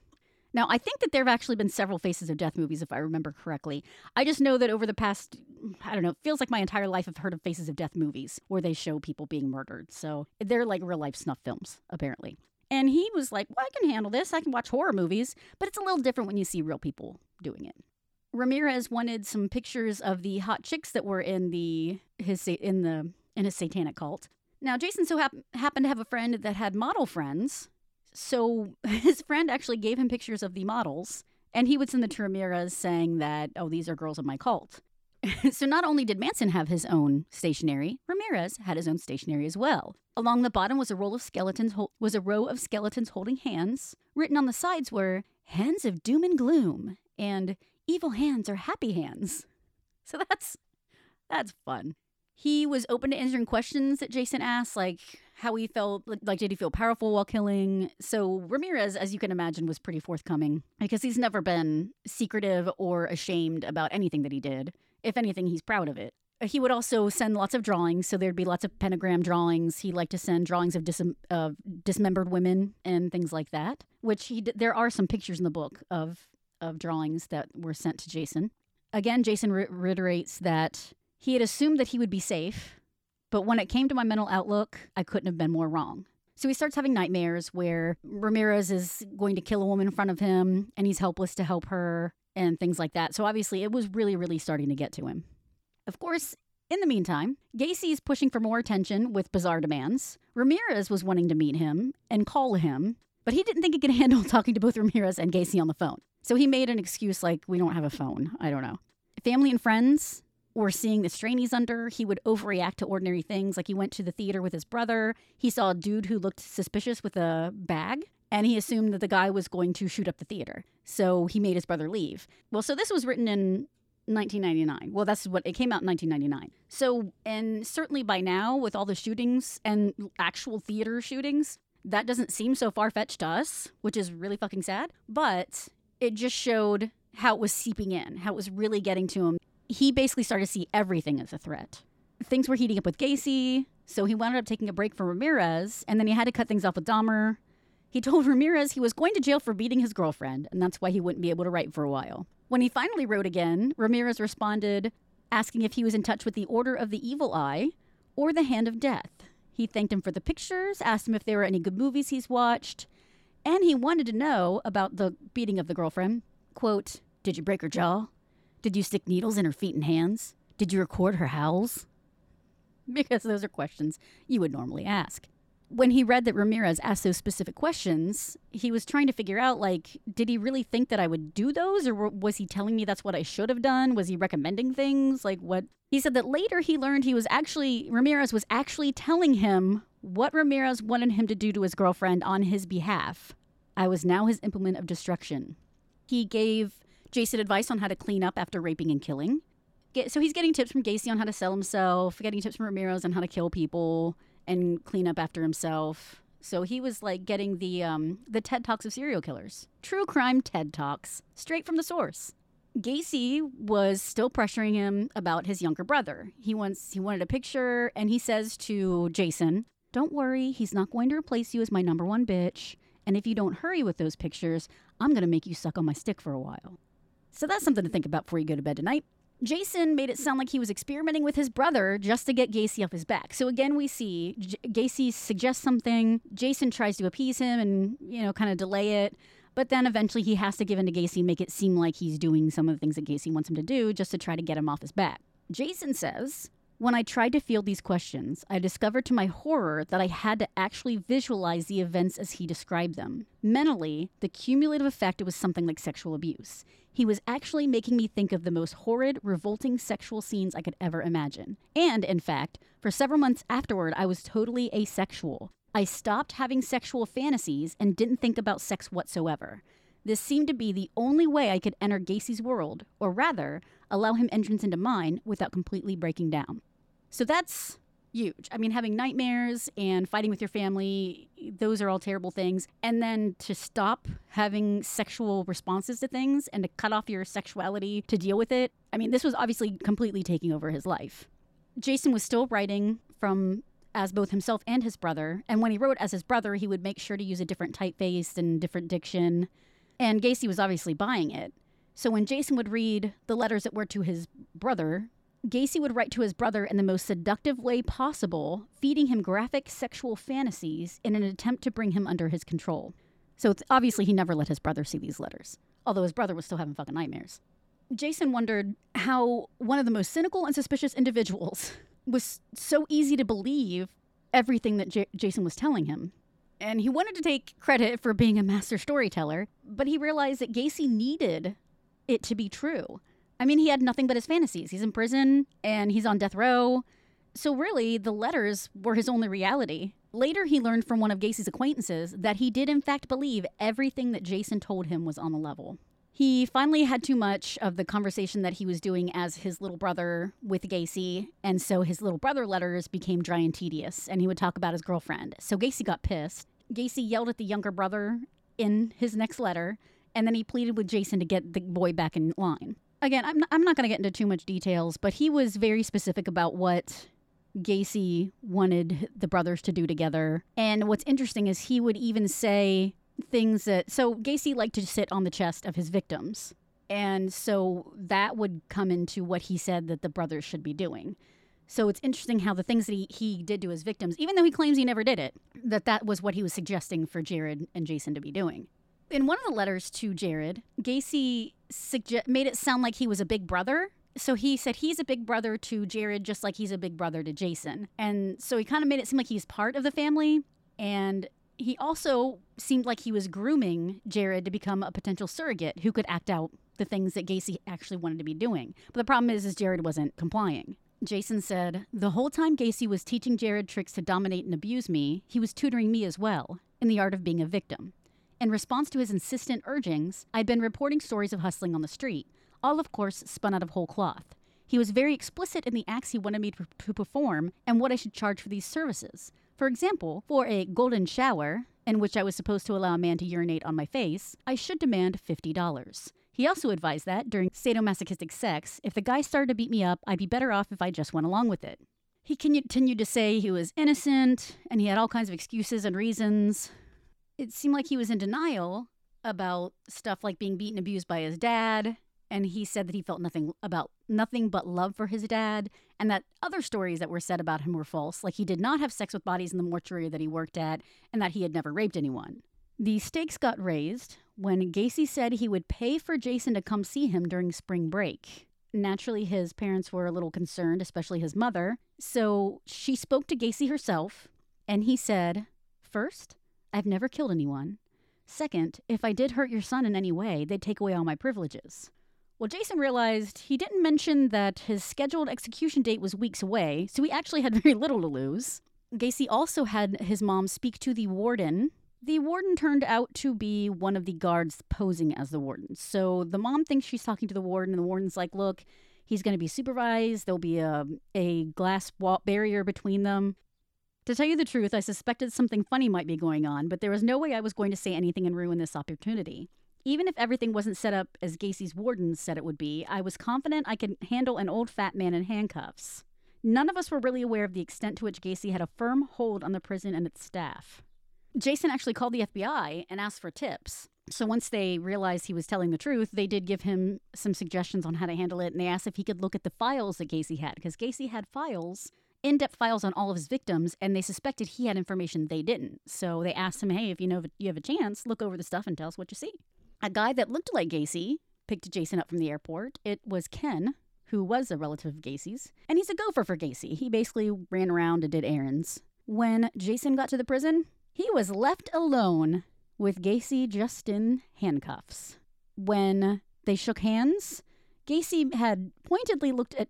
Now, I think that there have actually been several Faces of Death movies, if I remember correctly. I just know that over the past, I don't know, it feels like my entire life I've heard of Faces of Death movies where they show people being murdered. So they're like real life snuff films, apparently. And he was like, well, I can handle this. I can watch horror movies, but it's a little different when you see real people doing it. Ramirez wanted some pictures of the hot chicks that were in the his in the in his satanic cult. Now, Jason so hap- happened to have a friend that had model friends so his friend actually gave him pictures of the models, and he would send them to Ramirez saying that, oh, these are girls of my cult. so not only did Manson have his own stationery, Ramirez had his own stationery as well. Along the bottom was a roll of skeletons was a row of skeletons holding hands. Written on the sides were hands of doom and gloom and evil hands are happy hands. So that's that's fun. He was open to answering questions that Jason asked, like how he felt like did he feel powerful while killing so ramirez as you can imagine was pretty forthcoming because he's never been secretive or ashamed about anything that he did if anything he's proud of it he would also send lots of drawings so there'd be lots of pentagram drawings he liked to send drawings of dis- uh, dismembered women and things like that which he d- there are some pictures in the book of of drawings that were sent to jason again jason re- reiterates that he had assumed that he would be safe but when it came to my mental outlook, I couldn't have been more wrong. So he starts having nightmares where Ramirez is going to kill a woman in front of him and he's helpless to help her and things like that. So obviously, it was really, really starting to get to him. Of course, in the meantime, Gacy is pushing for more attention with bizarre demands. Ramirez was wanting to meet him and call him, but he didn't think he could handle talking to both Ramirez and Gacy on the phone. So he made an excuse like, we don't have a phone. I don't know. Family and friends were seeing the strain he's under, he would overreact to ordinary things. Like he went to the theater with his brother. He saw a dude who looked suspicious with a bag, and he assumed that the guy was going to shoot up the theater. So he made his brother leave. Well, so this was written in 1999. Well, that's what it came out in 1999. So, and certainly by now, with all the shootings and actual theater shootings, that doesn't seem so far fetched to us, which is really fucking sad. But it just showed how it was seeping in, how it was really getting to him. He basically started to see everything as a threat. Things were heating up with Gacy, so he wound up taking a break from Ramirez, and then he had to cut things off with Dahmer. He told Ramirez he was going to jail for beating his girlfriend, and that's why he wouldn't be able to write for a while. When he finally wrote again, Ramirez responded asking if he was in touch with the Order of the Evil Eye or the Hand of Death. He thanked him for the pictures, asked him if there were any good movies he's watched, and he wanted to know about the beating of the girlfriend. Quote, Did you break her jaw? Did you stick needles in her feet and hands? Did you record her howls? Because those are questions you would normally ask. When he read that Ramirez asked those specific questions, he was trying to figure out like, did he really think that I would do those? Or was he telling me that's what I should have done? Was he recommending things? Like, what? He said that later he learned he was actually, Ramirez was actually telling him what Ramirez wanted him to do to his girlfriend on his behalf. I was now his implement of destruction. He gave Jason advice on how to clean up after raping and killing. So he's getting tips from Gacy on how to sell himself, getting tips from Ramirez on how to kill people and clean up after himself. So he was like getting the um, the TED Talks of serial killers, true crime TED Talks, straight from the source. Gacy was still pressuring him about his younger brother. He wants he wanted a picture, and he says to Jason, "Don't worry, he's not going to replace you as my number one bitch. And if you don't hurry with those pictures, I'm gonna make you suck on my stick for a while." So that's something to think about before you go to bed tonight. Jason made it sound like he was experimenting with his brother just to get Gacy off his back. So again, we see J- Gacy suggests something. Jason tries to appease him and, you know, kind of delay it. But then eventually he has to give in to Gacy and make it seem like he's doing some of the things that Gacy wants him to do just to try to get him off his back. Jason says, When I tried to field these questions, I discovered to my horror that I had to actually visualize the events as he described them. Mentally, the cumulative effect was something like sexual abuse. He was actually making me think of the most horrid, revolting sexual scenes I could ever imagine. And, in fact, for several months afterward, I was totally asexual. I stopped having sexual fantasies and didn't think about sex whatsoever. This seemed to be the only way I could enter Gacy's world, or rather, allow him entrance into mine without completely breaking down. So that's huge. I mean, having nightmares and fighting with your family, those are all terrible things. And then to stop having sexual responses to things and to cut off your sexuality to deal with it. I mean, this was obviously completely taking over his life. Jason was still writing from as both himself and his brother. And when he wrote as his brother, he would make sure to use a different typeface and different diction. And Gacy was obviously buying it. So when Jason would read the letters that were to his brother, Gacy would write to his brother in the most seductive way possible, feeding him graphic sexual fantasies in an attempt to bring him under his control. So obviously he never let his brother see these letters, although his brother was still having fucking nightmares. Jason wondered how one of the most cynical and suspicious individuals was so easy to believe everything that J- Jason was telling him. And he wanted to take credit for being a master storyteller, but he realized that Gacy needed it to be true. I mean, he had nothing but his fantasies. He's in prison and he's on death row. So, really, the letters were his only reality. Later, he learned from one of Gacy's acquaintances that he did, in fact, believe everything that Jason told him was on the level. He finally had too much of the conversation that he was doing as his little brother with Gacy, and so his little brother letters became dry and tedious, and he would talk about his girlfriend. So Gacy got pissed. Gacy yelled at the younger brother in his next letter, and then he pleaded with Jason to get the boy back in line. Again, I'm not, I'm not going to get into too much details, but he was very specific about what Gacy wanted the brothers to do together. And what's interesting is he would even say things that so Gacy liked to sit on the chest of his victims. And so that would come into what he said that the brothers should be doing. So it's interesting how the things that he, he did to his victims, even though he claims he never did it, that that was what he was suggesting for Jared and Jason to be doing. In one of the letters to Jared, Gacy made it sound like he was a big brother. So he said he's a big brother to Jared, just like he's a big brother to Jason. And so he kind of made it seem like he's part of the family. And He also seemed like he was grooming Jared to become a potential surrogate who could act out the things that Gacy actually wanted to be doing. But the problem is, is Jared wasn't complying. Jason said, The whole time Gacy was teaching Jared tricks to dominate and abuse me, he was tutoring me as well in the art of being a victim. In response to his insistent urgings, I'd been reporting stories of hustling on the street, all of course spun out of whole cloth. He was very explicit in the acts he wanted me to, to perform and what I should charge for these services. For example, for a golden shower, in which I was supposed to allow a man to urinate on my face, I should demand $50. He also advised that, during sadomasochistic sex, if the guy started to beat me up, I'd be better off if I just went along with it. He continued to say he was innocent and he had all kinds of excuses and reasons. It seemed like he was in denial about stuff like being beaten and abused by his dad and he said that he felt nothing about nothing but love for his dad and that other stories that were said about him were false. Like he did not have sex with bodies in the mortuary that he worked at and that he had never raped anyone. The stakes got raised when gacy said he would pay for jason to come see him during spring break. Naturally his parents were a little concerned especially his mother. So she spoke to gacy herself and he said first i've never killed anyone Second, if I did hurt your son in any way, they'd take away all my privileges. Well, Jason realized he didn't mention that his scheduled execution date was weeks away, so he actually had very little to lose. Gacy also had his mom speak to the warden. The warden turned out to be one of the guards posing as the warden. So the mom thinks she's talking to the warden, and the warden's like, Look, he's going to be supervised. There'll be a, a glass wall barrier between them. To tell you the truth, I suspected something funny might be going on, but there was no way I was going to say anything and ruin this opportunity. Even if everything wasn't set up as Gacy's wardens said it would be, I was confident I could handle an old fat man in handcuffs. None of us were really aware of the extent to which Gacy had a firm hold on the prison and its staff. Jason actually called the FBI and asked for tips. So once they realized he was telling the truth, they did give him some suggestions on how to handle it, and they asked if he could look at the files that Gacy had, because Gacy had files, in depth files on all of his victims, and they suspected he had information they didn't. So they asked him, hey, if you know if you have a chance, look over the stuff and tell us what you see a guy that looked like Gacy picked Jason up from the airport. It was Ken, who was a relative of Gacy's, and he's a gopher for Gacy. He basically ran around and did errands. When Jason got to the prison, he was left alone with Gacy just in handcuffs. When they shook hands, Gacy had pointedly looked at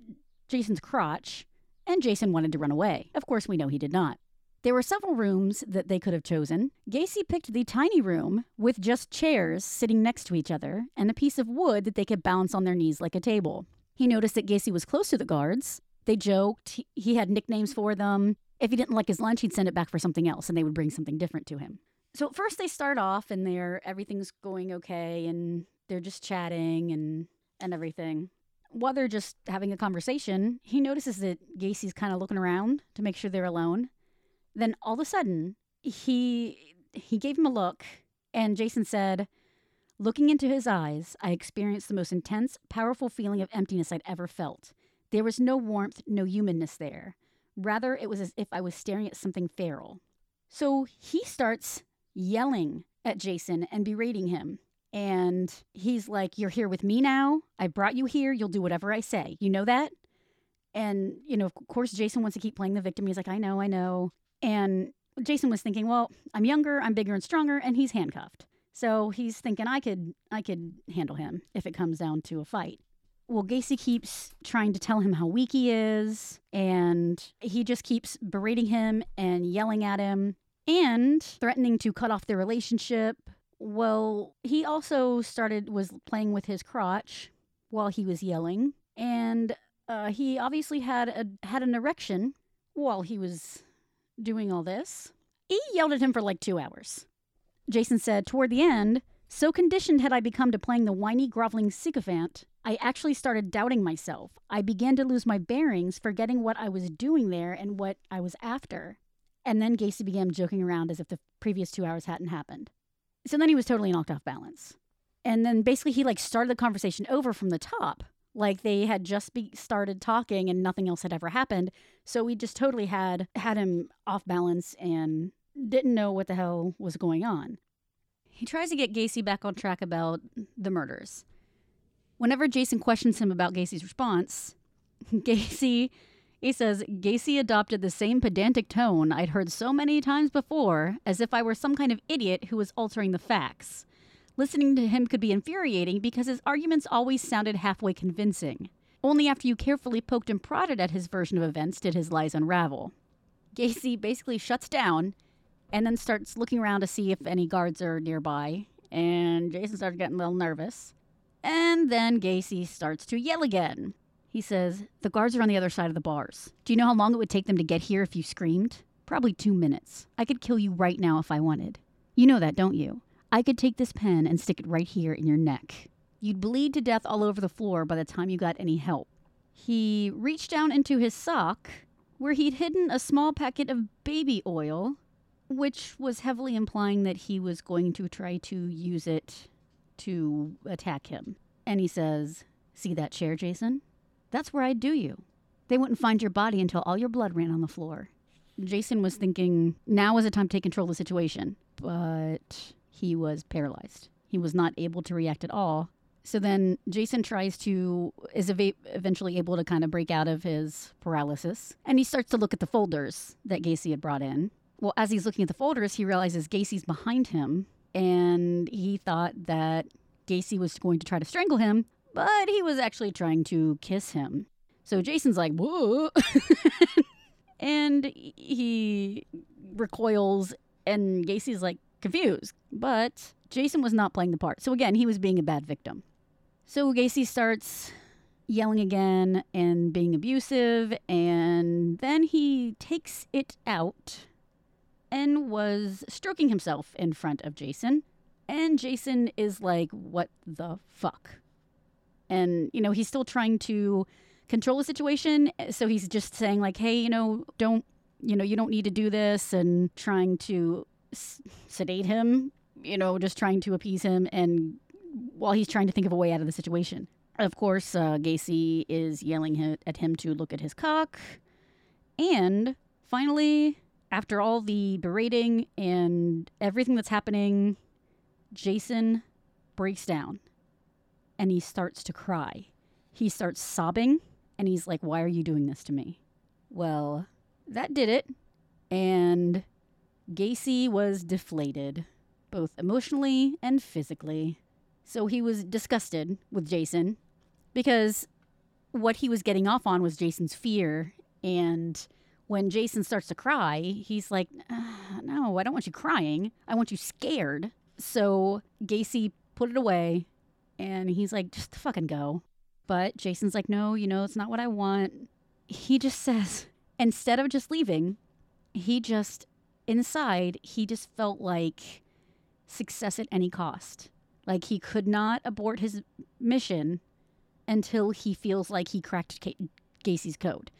Jason's crotch, and Jason wanted to run away. Of course, we know he did not. There were several rooms that they could have chosen. Gacy picked the tiny room with just chairs sitting next to each other and a piece of wood that they could bounce on their knees like a table. He noticed that Gacy was close to the guards. They joked, he had nicknames for them. If he didn't like his lunch, he'd send it back for something else and they would bring something different to him. So at first they start off and they're everything's going okay and they're just chatting and and everything. While they're just having a conversation, he notices that Gacy's kind of looking around to make sure they're alone. Then all of a sudden, he he gave him a look, and Jason said, Looking into his eyes, I experienced the most intense, powerful feeling of emptiness I'd ever felt. There was no warmth, no humanness there. Rather, it was as if I was staring at something feral. So he starts yelling at Jason and berating him. And he's like, You're here with me now. I brought you here. You'll do whatever I say. You know that? And, you know, of course, Jason wants to keep playing the victim. He's like, I know, I know. And Jason was thinking, well, I'm younger, I'm bigger and stronger, and he's handcuffed. So he's thinking I could I could handle him if it comes down to a fight. Well, Gacy keeps trying to tell him how weak he is, and he just keeps berating him and yelling at him and threatening to cut off their relationship. Well, he also started was playing with his crotch while he was yelling, and uh, he obviously had a had an erection while he was doing all this. E yelled at him for like two hours. Jason said, Toward the end, so conditioned had I become to playing the whiny, groveling sycophant, I actually started doubting myself. I began to lose my bearings, forgetting what I was doing there and what I was after. And then Gacy began joking around as if the previous two hours hadn't happened. So then he was totally knocked off balance. And then basically he like started the conversation over from the top. Like they had just be started talking and nothing else had ever happened. So we just totally had had him off balance and didn't know what the hell was going on. He tries to get gacy back on track about the murders. Whenever jason questions him about gacy's response gacy He says Gacy adopted the same pedantic tone I'd heard so many times before, as if I were some kind of idiot who was altering the facts. Listening to him could be infuriating because his arguments always sounded halfway convincing. Only after you carefully poked and prodded at his version of events did his lies unravel. Gacy basically shuts down and then starts looking around to see if any guards are nearby. And Jason starts getting a little nervous. And then Gacy starts to yell again. He says, The guards are on the other side of the bars. Do you know how long it would take them to get here if you screamed? Probably two minutes. I could kill you right now if I wanted. You know that, don't you? I could take this pen and stick it right here in your neck. You'd bleed to death all over the floor by the time you got any help. He reached down into his sock, where he'd hidden a small packet of baby oil, which was heavily implying that he was going to try to use it to attack him. And he says, See that chair, Jason? That's where I'd do you. They wouldn't find your body until all your blood ran on the floor. Jason was thinking now was the time to take control of the situation, but he was paralyzed. He was not able to react at all. So then Jason tries to, is eva- eventually able to kind of break out of his paralysis. And he starts to look at the folders that Gacy had brought in. Well, as he's looking at the folders, he realizes Gacy's behind him. And he thought that Gacy was going to try to strangle him, but he was actually trying to kiss him. So Jason's like, whoa. and he recoils, and Gacy's like confused. But Jason was not playing the part. So again, he was being a bad victim. So Gacy starts yelling again and being abusive, and then he takes it out and was stroking himself in front of Jason. And Jason is like, What the fuck? And, you know, he's still trying to control the situation. So he's just saying, like, hey, you know, don't, you know, you don't need to do this, and trying to s- sedate him, you know, just trying to appease him. And while he's trying to think of a way out of the situation. Of course, uh, Gacy is yelling at him to look at his cock. And finally, after all the berating and everything that's happening, Jason breaks down and he starts to cry. He starts sobbing and he's like, Why are you doing this to me? Well, that did it. And Gacy was deflated, both emotionally and physically. So he was disgusted with Jason because what he was getting off on was Jason's fear. And when Jason starts to cry, he's like, "Ah, No, I don't want you crying. I want you scared. So Gacy put it away and he's like, Just fucking go. But Jason's like, No, you know, it's not what I want. He just says, instead of just leaving, he just, inside, he just felt like success at any cost. Like he could not abort his mission until he feels like he cracked Ca- Gacy's code.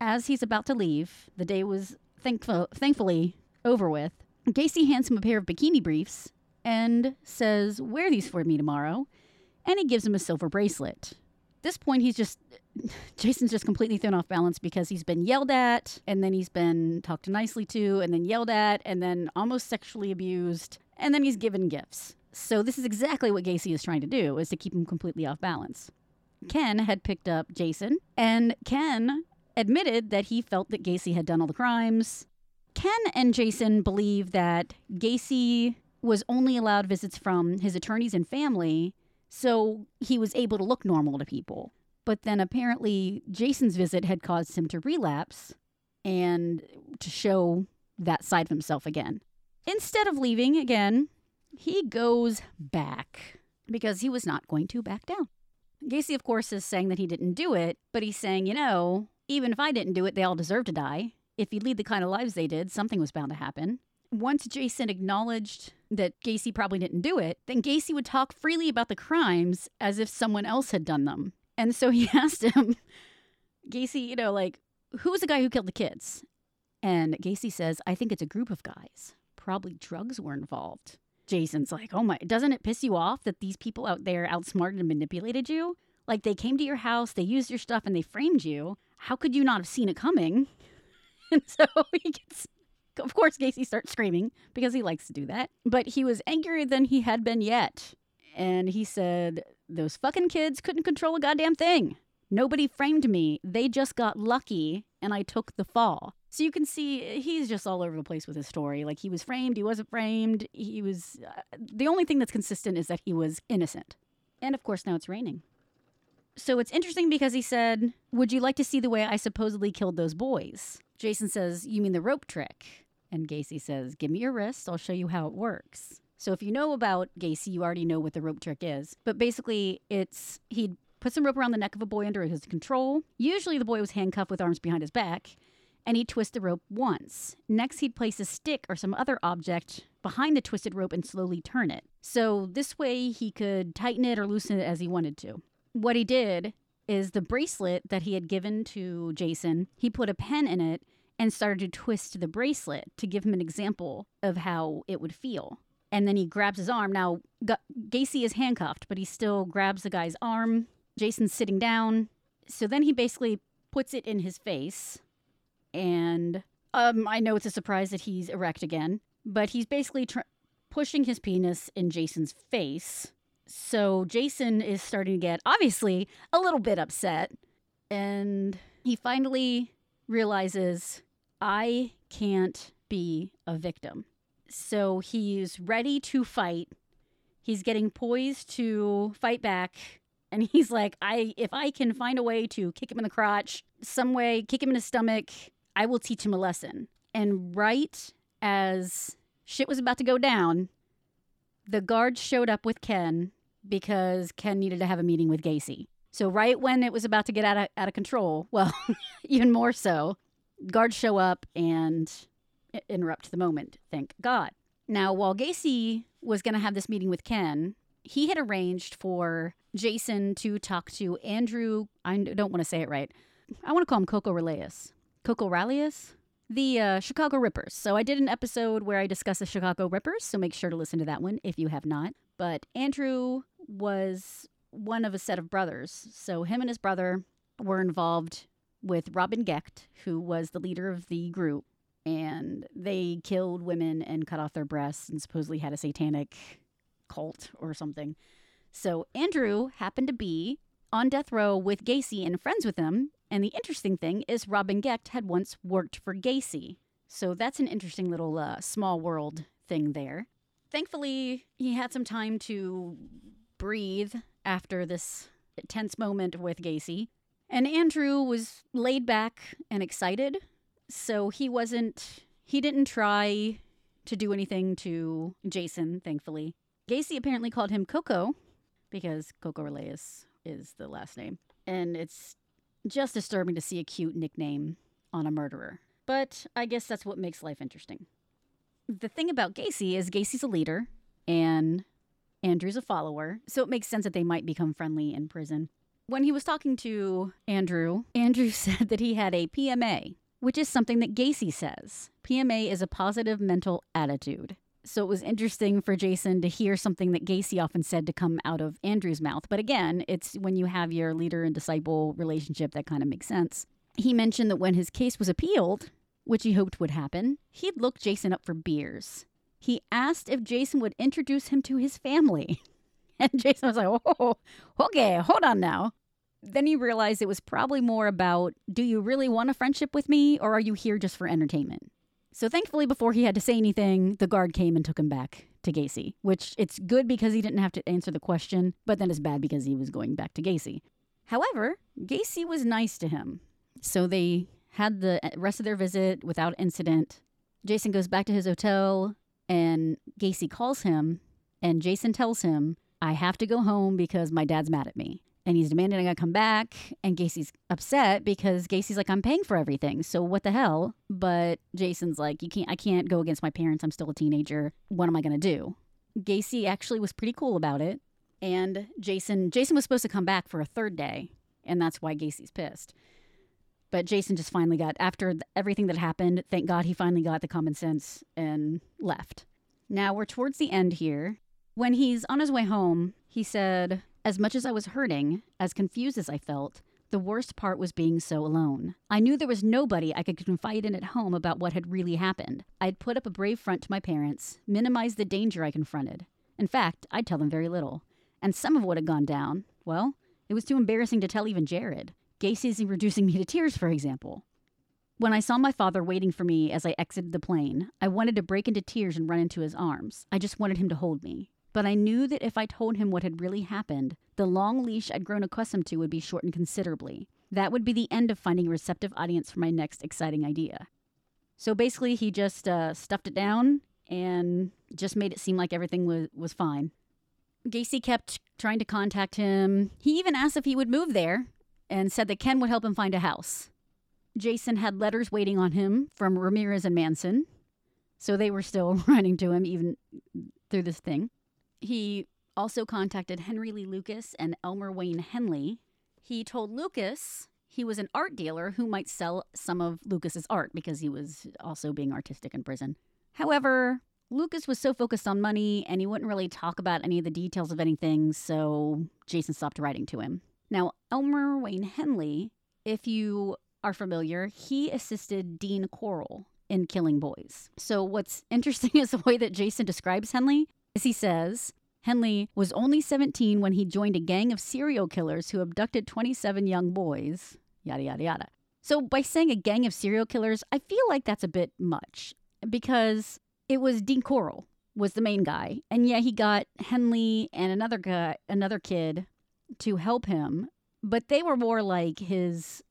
As he's about to leave, the day was thankful, thankfully over with. Gacy hands him a pair of bikini briefs and says, Wear these for me tomorrow. And he gives him a silver bracelet. At this point, he's just, Jason's just completely thrown off balance because he's been yelled at, and then he's been talked nicely to, and then yelled at, and then almost sexually abused, and then he's given gifts. So this is exactly what Gacy is trying to do, is to keep him completely off balance. Ken had picked up Jason, and Ken admitted that he felt that Gacy had done all the crimes. Ken and Jason believe that Gacy was only allowed visits from his attorneys and family, so he was able to look normal to people. But then apparently Jason's visit had caused him to relapse and to show that side of himself again. Instead of leaving again, he goes back because he was not going to back down. Gacy, of course, is saying that he didn't do it, but he's saying, you know, even if I didn't do it, they all deserve to die. If you lead the kind of lives they did, something was bound to happen. Once Jason acknowledged that Gacy probably didn't do it, then Gacy would talk freely about the crimes as if someone else had done them. And so he asked him, Gacy, you know, like, who was the guy who killed the kids? And Gacy says, I think it's a group of guys. Probably drugs were involved. Jason's like, oh my, doesn't it piss you off that these people out there outsmarted and manipulated you? Like they came to your house, they used your stuff, and they framed you. How could you not have seen it coming? And so he gets, of course, Gacy starts screaming because he likes to do that. But he was angrier than he had been yet. And he said, those fucking kids couldn't control a goddamn thing. Nobody framed me. They just got lucky and I took the fall. So you can see he's just all over the place with his story. Like he was framed, he wasn't framed. He was. Uh, the only thing that's consistent is that he was innocent. And of course, now it's raining. So it's interesting because he said, Would you like to see the way I supposedly killed those boys? Jason says, You mean the rope trick? And Gacy says, Give me your wrist, I'll show you how it works. So if you know about Gacy, you already know what the rope trick is. But basically, it's he'd put some rope around the neck of a boy under his control. Usually the boy was handcuffed with arms behind his back, and he'd twist the rope once. Next, he'd place a stick or some other object behind the twisted rope and slowly turn it. So this way he could tighten it or loosen it as he wanted to. What he did is the bracelet that he had given to Jason, he put a pen in it and started to twist the bracelet to give him an example of how it would feel. And then he grabs his arm. Now, G- Gacy is handcuffed, but he still grabs the guy's arm. Jason's sitting down. So then he basically puts it in his face. And um, I know it's a surprise that he's erect again, but he's basically tr- pushing his penis in Jason's face. So Jason is starting to get, obviously, a little bit upset. And he finally realizes I can't be a victim. So he's ready to fight. He's getting poised to fight back. And he's like, I if I can find a way to kick him in the crotch, some way, kick him in his stomach, I will teach him a lesson. And right as shit was about to go down, the guards showed up with Ken because Ken needed to have a meeting with Gacy. So right when it was about to get out of, out of control, well, even more so, guards show up and interrupt the moment. Thank God. Now, while Gacy was going to have this meeting with Ken, he had arranged for Jason to talk to Andrew. I don't want to say it right. I want to call him Kokoraleis. Coco Raleus? The uh, Chicago Rippers. So I did an episode where I discussed the Chicago Rippers, so make sure to listen to that one if you have not. But Andrew was one of a set of brothers. So him and his brother were involved with Robin Gecht, who was the leader of the group, and they killed women and cut off their breasts and supposedly had a satanic cult or something. So Andrew happened to be on death row with Gacy and friends with him. And the interesting thing is, Robin Gecht had once worked for Gacy. So that's an interesting little uh, small world thing there. Thankfully, he had some time to breathe after this tense moment with Gacy. And Andrew was laid back and excited. So he wasn't, he didn't try to do anything to Jason, thankfully. Gacy apparently called him Coco because Kokoraleis is the last name. And it's just disturbing to see a cute nickname on a murderer. But I guess that's what makes life interesting. The thing about Gacy is Gacy's a leader and Andrew's a follower, so it makes sense that they might become friendly in prison. When he was talking to Andrew, Andrew said that he had a PMA, which is something that Gacy says. PMA is a positive mental attitude. So it was interesting for Jason to hear something that Gacy often said to come out of Andrew's mouth. But again, it's when you have your leader and disciple relationship that kind of makes sense. He mentioned that when his case was appealed, which he hoped would happen, he'd look Jason up for beers. He asked if Jason would introduce him to his family. And Jason was like, oh, okay, hold on now. Then he realized it was probably more about do you really want a friendship with me or are you here just for entertainment? So thankfully, before he had to say anything, the guard came and took him back to Gacy, which it's good because he didn't have to answer the question, but then it's bad because he was going back to Gacy. However, Gacy was nice to him. So they had the rest of their visit without incident. Jason goes back to his hotel and Gacy calls him and Jason tells him, I have to go home because my dad's mad at me and he's demanding I come back. And Gacy's upset because Gacy's like, I'm paying for everything. So what the hell? But Jason's like, you can't, I can't go against my parents. I'm still a teenager. What am I to do? Gacy actually was pretty cool about it. And Jason, Jason was supposed to come back for a third day. And that's why Gacy's pissed. But Jason just finally got, after everything that happened, thank God he finally got the common sense and left. Now we're towards the end here. When he's on his way home, he said, as much as I was hurting, as confused as I felt, the worst part was being so alone. I knew there was nobody I could confide in at home about what had really happened. I'd put up a brave front to my parents, minimized the danger I confronted. In fact, I'd tell them very little. And some of what had gone down, well, It was too embarrassing to tell even Jared. Gacy's reducing me to tears, for example. When I saw my father waiting for me as I exited the plane, I wanted to break into tears and run into his arms. I just wanted him to hold me. But I knew that if I told him what had really happened, the long leash I'd grown accustomed to would be shortened considerably. That would be the end of finding a receptive audience for my next exciting idea. So basically, he just uh, stuffed it down and just made it seem like everything was, was fine. Gacy kept trying to contact him. He even asked if he would move there and said that Ken would help him find a house. Jason had letters waiting on him from Ramirez and Manson, so they were still writing to him even through this thing. He also contacted Henry Lee Lucas and Elmer Wayne Henley. He told Lucas he was an art dealer who might sell some of Lucas's art because he was also being artistic in prison. However, Lucas was so focused on money and he wouldn't really talk about any of the details of anything, so Jason stopped writing to him. Now, Elmer Wayne Henley, if you are familiar, he assisted Dean Corll in killing boys. So, what's interesting is the way that Jason describes Henley is he says, Henley was only 17 when he joined a gang of serial killers who abducted 27 young boys, yada, yada, yada. So, by saying a gang of serial killers, I feel like that's a bit much because it was Dean Corll was the main guy. And yeah, he got Henley and another guy, another kid to help him, but they were more like his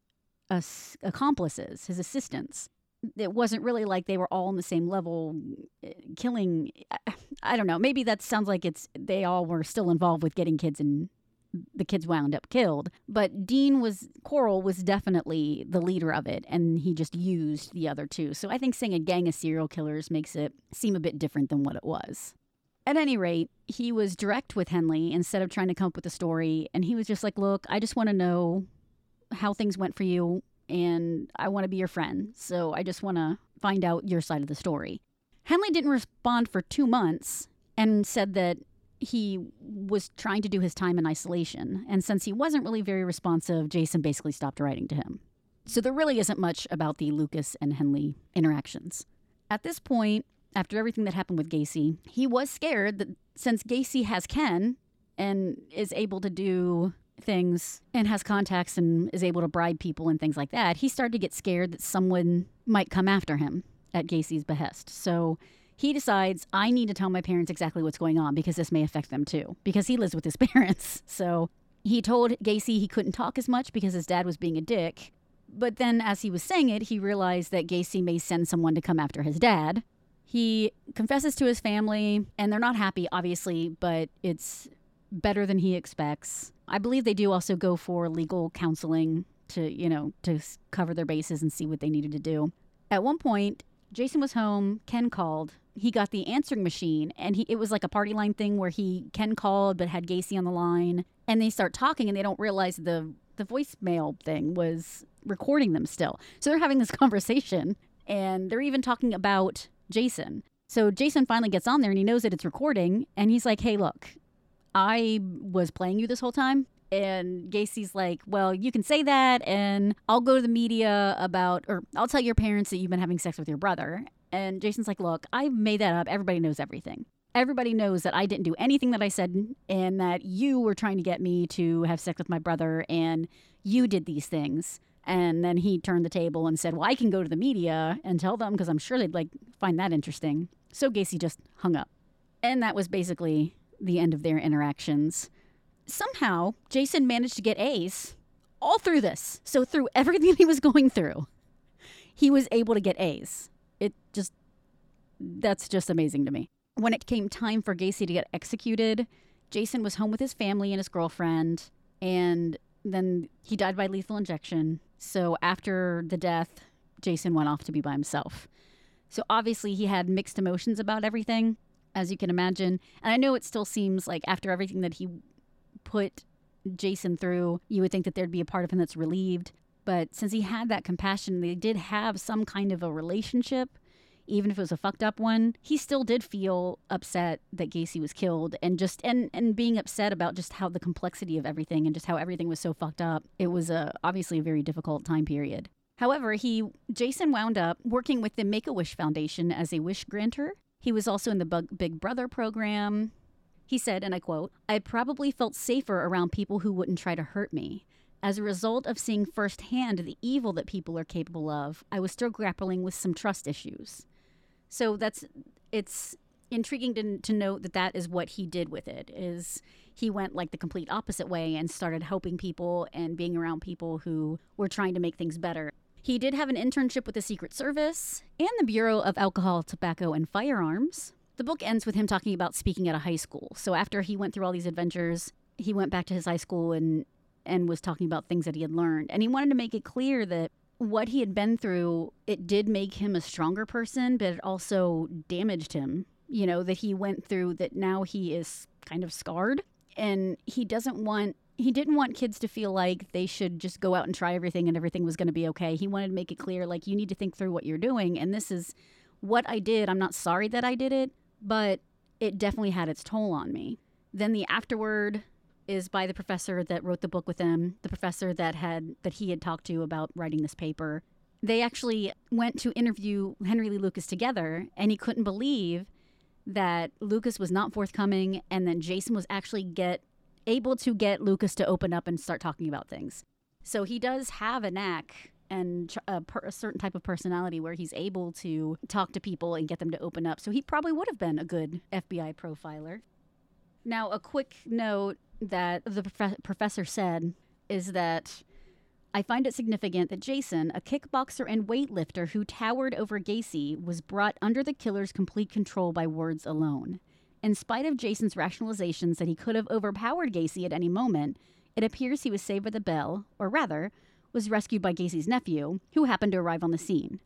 uh, accomplices, his assistants. It wasn't really like they were all on the same level eh, killing. I don't know. Maybe that sounds like it's they all were still involved with getting kids and the kids wound up killed. But Dean was Corll was definitely the leader of it, and he just used the other two. So I think saying a gang of serial killers makes it seem a bit different than what it was. At any rate, he was direct with Henley instead of trying to come up with a story, and he was just like, "Look, I just want to know how things went for you, and I want to be your friend. So I just want to find out your side of the story." Henley didn't respond for two months and said that he was trying to do his time in isolation. And since he wasn't really very responsive, Jason basically stopped writing to him. So there really isn't much about the Lucas and Henley interactions. At this point, after everything that happened with Gacy, he was scared that since Gacy has Ken and is able to do things and has contacts and is able to bribe people and things like that, he started to get scared that someone might come after him at Gacy's behest. So he decides, I need to tell my parents exactly what's going on because this may affect them too, because he lives with his parents. So he told Gacy he couldn't talk as much because his dad was being a dick. But then, as he was saying it, he realized that Gacy may send someone to come after his dad. He confesses to his family, and they're not happy, obviously, but it's better than he expects. I believe they do also go for legal counseling to, you know, to cover their bases and see what they needed to do. At one point, Jason was home. Ken called. He got the answering machine, and he it was like a party line thing where he Ken called but had Gacy on the line, and they start talking, and they don't realize the the voicemail thing was recording them still. So they're having this conversation, and they're even talking about Jason. So Jason finally gets on there, and he knows that it's recording, and he's like, "Hey, look, I was playing you this whole time. And Gacy's like, Well, you can say that, and I'll go to the media about, or I'll tell your parents that you've been having sex with your brother. And Jason's like, Look, I made that up. Everybody knows everything. Everybody knows that I didn't do anything that I said, and that you were trying to get me to have sex with my brother, and you did these things. And then he turned the table and said, Well, I can go to the media and tell them because I'm sure they'd like find that interesting. So Gacy just hung up. And that was basically the end of their interactions somehow Jason managed to get A's all through this. So through everything he was going through, he was able to get A's. It just that's just amazing to me. When it came time for Gacy to get executed, Jason was home with his family and his girlfriend and then he died by lethal injection. So after the death, Jason went off to be by himself. So obviously he had mixed emotions about everything, as you can imagine. And I know it still seems like after everything that he put Jason through, you would think that there'd be a part of him that's relieved. But since he had that compassion, they did have some kind of a relationship, even if it was a fucked up one. He still did feel upset that Gacy was killed and just and and being upset about just how the complexity of everything and just how everything was so fucked up. It was a obviously a very difficult time period. However, he Jason wound up working with the Make a Wish Foundation as a wish granter. He was also in the Big Brother program. He said, and I quote, I probably felt safer around people who wouldn't try to hurt me. As a result of seeing firsthand the evil that people are capable of, I was still grappling with some trust issues. So that's it's intriguing to, to note that that is what he did with it is he went like the complete opposite way and started helping people and being around people who were trying to make things better he did have an internship with the secret service and the bureau of alcohol tobacco and firearms. The book ends with him talking about speaking at a high school. So after he went through all these adventures he went back to his high school and and was talking about things that he had learned. And he wanted to make it clear that what he had been through it did make him a stronger person but it also damaged him. You know, that he went through that now he is kind of scarred. And he doesn't want he didn't want kids to feel like they should just go out and try everything and everything was going to be okay. He wanted to make it clear like you need to think through what you're doing and this is what I did. I'm not sorry that I did it, but it definitely had its toll on me. Then the afterward is by the professor that wrote the book with him, the professor that had that he had talked to about writing this paper. They actually went to interview Henry Lee Lucas together and he couldn't believe that Lucas was not forthcoming and then Jason was actually get able to get Lucas to open up and start talking about things. So he does have a knack and a, per- a, certain type of personality where he's able to talk to people and get them to open up. So he probably would have been a good FBI profiler. Now, a quick note that the prof- professor said is that I find it significant that Jason, a kickboxer and weightlifter who towered over Gacy, was brought under the killer's complete control by words alone. In spite of Jason's rationalizations that he could have overpowered Gacy at any moment, it appears he was saved by the bell, or rather, was rescued by Gacy's nephew, who happened to arrive on the scene.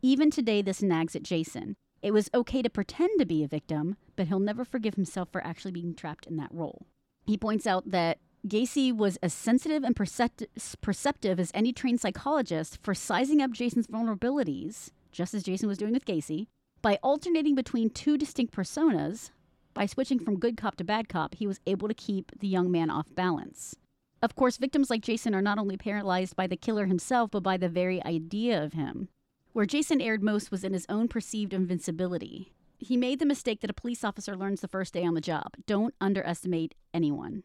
Even today, this nags at Jason. It was okay to pretend to be a victim, but he'll never forgive himself for actually being trapped in that role. He points out that Gacy was as sensitive and perceptive as any trained psychologist for sizing up Jason's vulnerabilities, just as Jason was doing with Gacy, by alternating between two distinct personas. By switching from good cop to bad cop, he was able to keep the young man off balance. Of course, victims like Jason are not only paralyzed by the killer himself, but by the very idea of him. Where Jason erred most was in his own perceived invincibility. He made the mistake that a police officer learns the first day on the job don't underestimate anyone.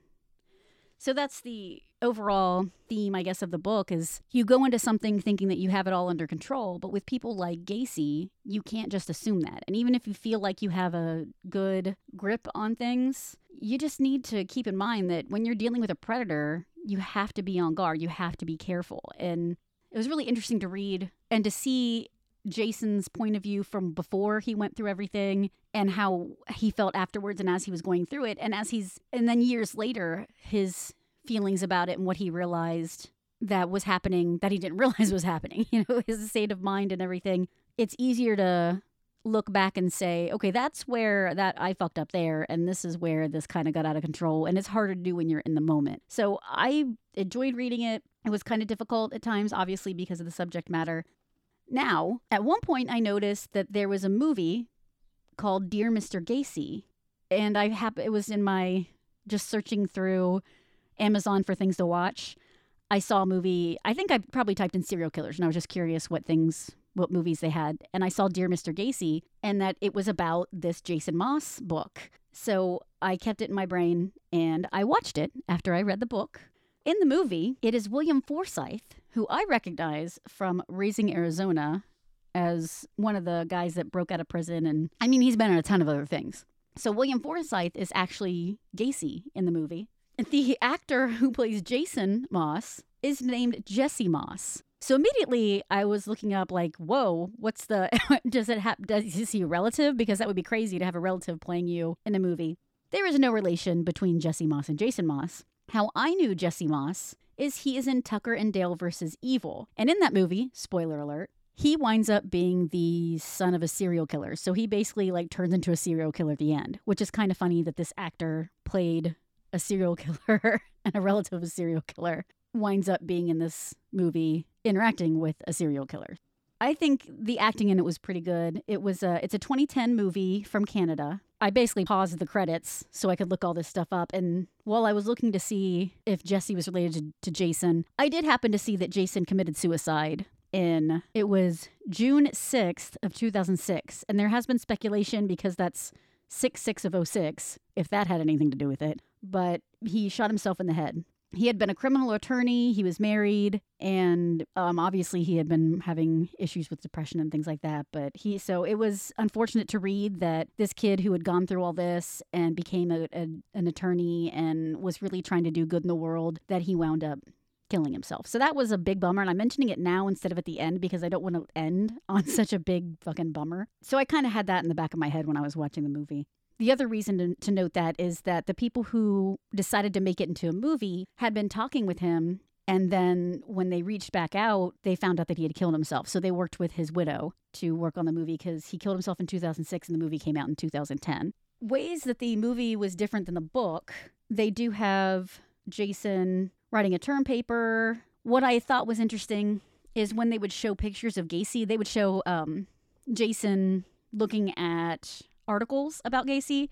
So that's the overall theme, I guess, of the book is you go into something thinking that you have it all under control, but with people like Gacy, you can't just assume that. And even if you feel like you have a good grip on things, you just need to keep in mind that when you're dealing with a predator, you have to be on guard. You have to be careful. And it was really interesting to read and to see Jason's point of view from before he went through everything and how he felt afterwards and as he was going through it. And as he's, and then years later, his feelings about it and what he realized that was happening that he didn't realize was happening, you know, his state of mind and everything. It's easier to look back and say, okay, that's where that I fucked up there, and this is where this kind of got out of control. And it's harder to do when you're in the moment. So I enjoyed reading it. It was kind of difficult at times, obviously, because of the subject matter. Now, at one point, I noticed that there was a movie called Dear Mr. Gacy, and I hap- it was in my just searching through Amazon for things to watch. I saw a movie. I think I probably typed in serial killers, and I was just curious what things, what movies they had. And I saw Dear Mr. Gacy, and that it was about this Jason Moss book. So I kept it in my brain, and I watched it after I read the book. In the movie, it is William Forsythe who I recognize from Raising Arizona as one of the guys that broke out of prison. And I mean, he's been in a ton of other things. So William Forsythe is actually Gacy in the movie. The actor who plays Jason Moss is named Jesse Moss. So immediately I was looking up like, whoa, what's the does it have does is he a relative? Because that would be crazy to have a relative playing you in a movie. There is no relation between Jesse Moss and Jason Moss. How I knew Jesse Moss is he is in Tucker and Dale versus Evil. And in that movie, spoiler alert, he winds up being the son of a serial killer. So he basically like turns into a serial killer at the end, which is kind of funny that this actor played a serial killer and a relative of a serial killer winds up being in this movie interacting with a serial killer. I think the acting in it was pretty good. It was a it's a 2010 movie from Canada. I basically paused the credits so I could look all this stuff up and while I was looking to see if Jesse was related to, Jason, I did happen to see that Jason committed suicide in it was June 6th of 2006 and there has been speculation because that's 6 6 of 06, if that had anything to do with it. But he shot himself in the head. He had been a criminal attorney, he was married, and um, obviously he had been having issues with depression and things like that. But he, so it was unfortunate to read that this kid who had gone through all this and became a, a, an attorney and was really trying to do good in the world, that he wound up killing himself. So that was a big bummer. And I'm mentioning it now instead of at the end because I don't want to end on such a big fucking bummer. So I kind of had that in the back of my head when I was watching the movie. The other reason to, to note that is that the people who decided to make it into a movie had been talking with him and then when they reached back out, they found out that he had killed himself. So they worked with his widow to work on the movie because he killed himself in 2006 and the movie came out in 2010. Ways that the movie was different than the book, they do have Jason writing a term paper. What I thought was interesting is when they would show pictures of Gacy, they would show um, Jason looking at articles about Gacy,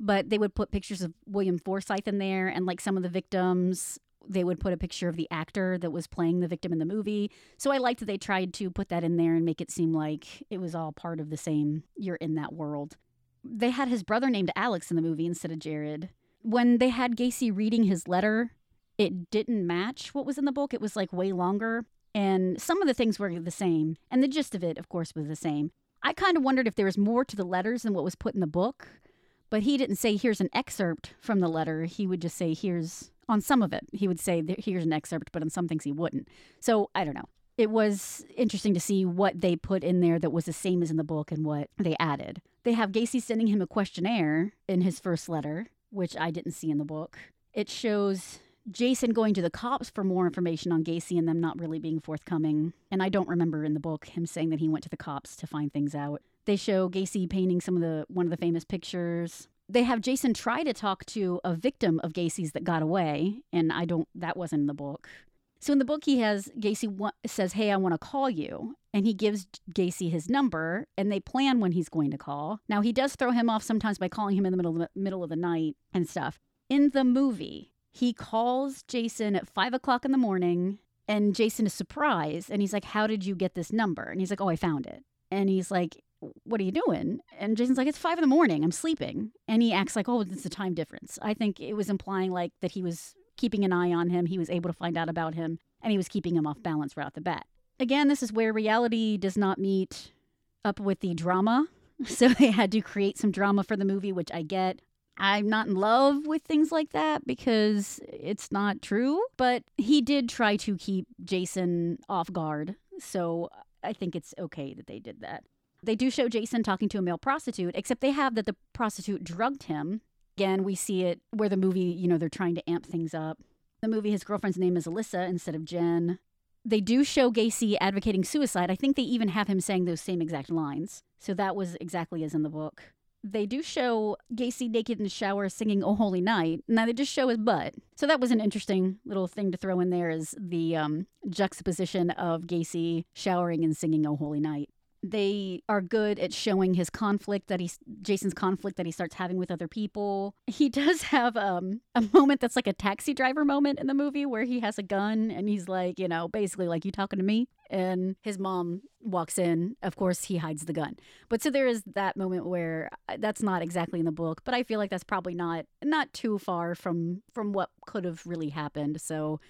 but they would put pictures of William Forsythe in there and like some of the victims. They would put a picture of the actor that was playing the victim in the movie. So I liked that they tried to put that in there and make it seem like it was all part of the same, you're in that world. They had his brother named Alex in the movie instead of Jared. When they had Gacy reading his letter, it didn't match what was in the book. It was like way longer. And some of the things were the same. And the gist of it, of course, was the same. I kind of wondered if there was more to the letters than what was put in the book, but he didn't say, here's an excerpt from the letter. He would just say, here's, on some of it, he would say, here's an excerpt, but on some things he wouldn't. So I don't know. It was interesting to see what they put in there that was the same as in the book and what they added. They have Gacy sending him a questionnaire in his first letter, which I didn't see in the book. It shows Jason going to the cops for more information on Gacy and them not really being forthcoming. And I don't remember in the book him saying that he went to the cops to find things out. They show Gacy painting some of the one of the famous pictures. They have Jason try to talk to a victim of Gacy's that got away, and I don't that wasn't in the book. So in the book he has Gacy wa- says, "Hey, I want to call you." And he gives Gacy his number and they plan when he's going to call. Now he does throw him off sometimes by calling him in the middle of the middle of the night and stuff. In the movie, he calls Jason at five o'clock in the morning, and Jason is surprised. And he's like, How did you get this number? And he's like, Oh, I found it. And he's like, What are you doing? And Jason's like, It's five in the morning. I'm sleeping. And he acts like, Oh, it's a time difference. I think it was implying like that he was keeping an eye on him. He was able to find out about him, and he was keeping him off balance right off the bat. Again, this is where reality does not meet up with the drama. So they had to create some drama for the movie, which I get. I'm not in love with things like that because it's not true, but he did try to keep Jason off guard. So I think it's okay that they did that. They do show Jason talking to a male prostitute, except they have that the prostitute drugged him. Again, we see it where the movie, you know, they're trying to amp things up. The movie, his girlfriend's name is Alyssa instead of Jen. They do show Gacy advocating suicide. I think they even have him saying those same exact lines. So that was exactly as in the book they do show Gacy naked in the shower singing "Oh Holy Night." Now they just show his butt, so that was an interesting little thing to throw in there. Is the um, juxtaposition of Gacy showering and singing "Oh Holy Night." They are good at showing his conflict that he's Jason's conflict that he starts having with other people. He does have um, a moment that's like a taxi driver moment in the movie where he has a gun and he's like, you know, basically like, you talking to me? And his mom walks in. Of course, he hides the gun. But so there is that moment where uh, that's not exactly in the book, but I feel like that's probably not not too far from from what could have really happened. So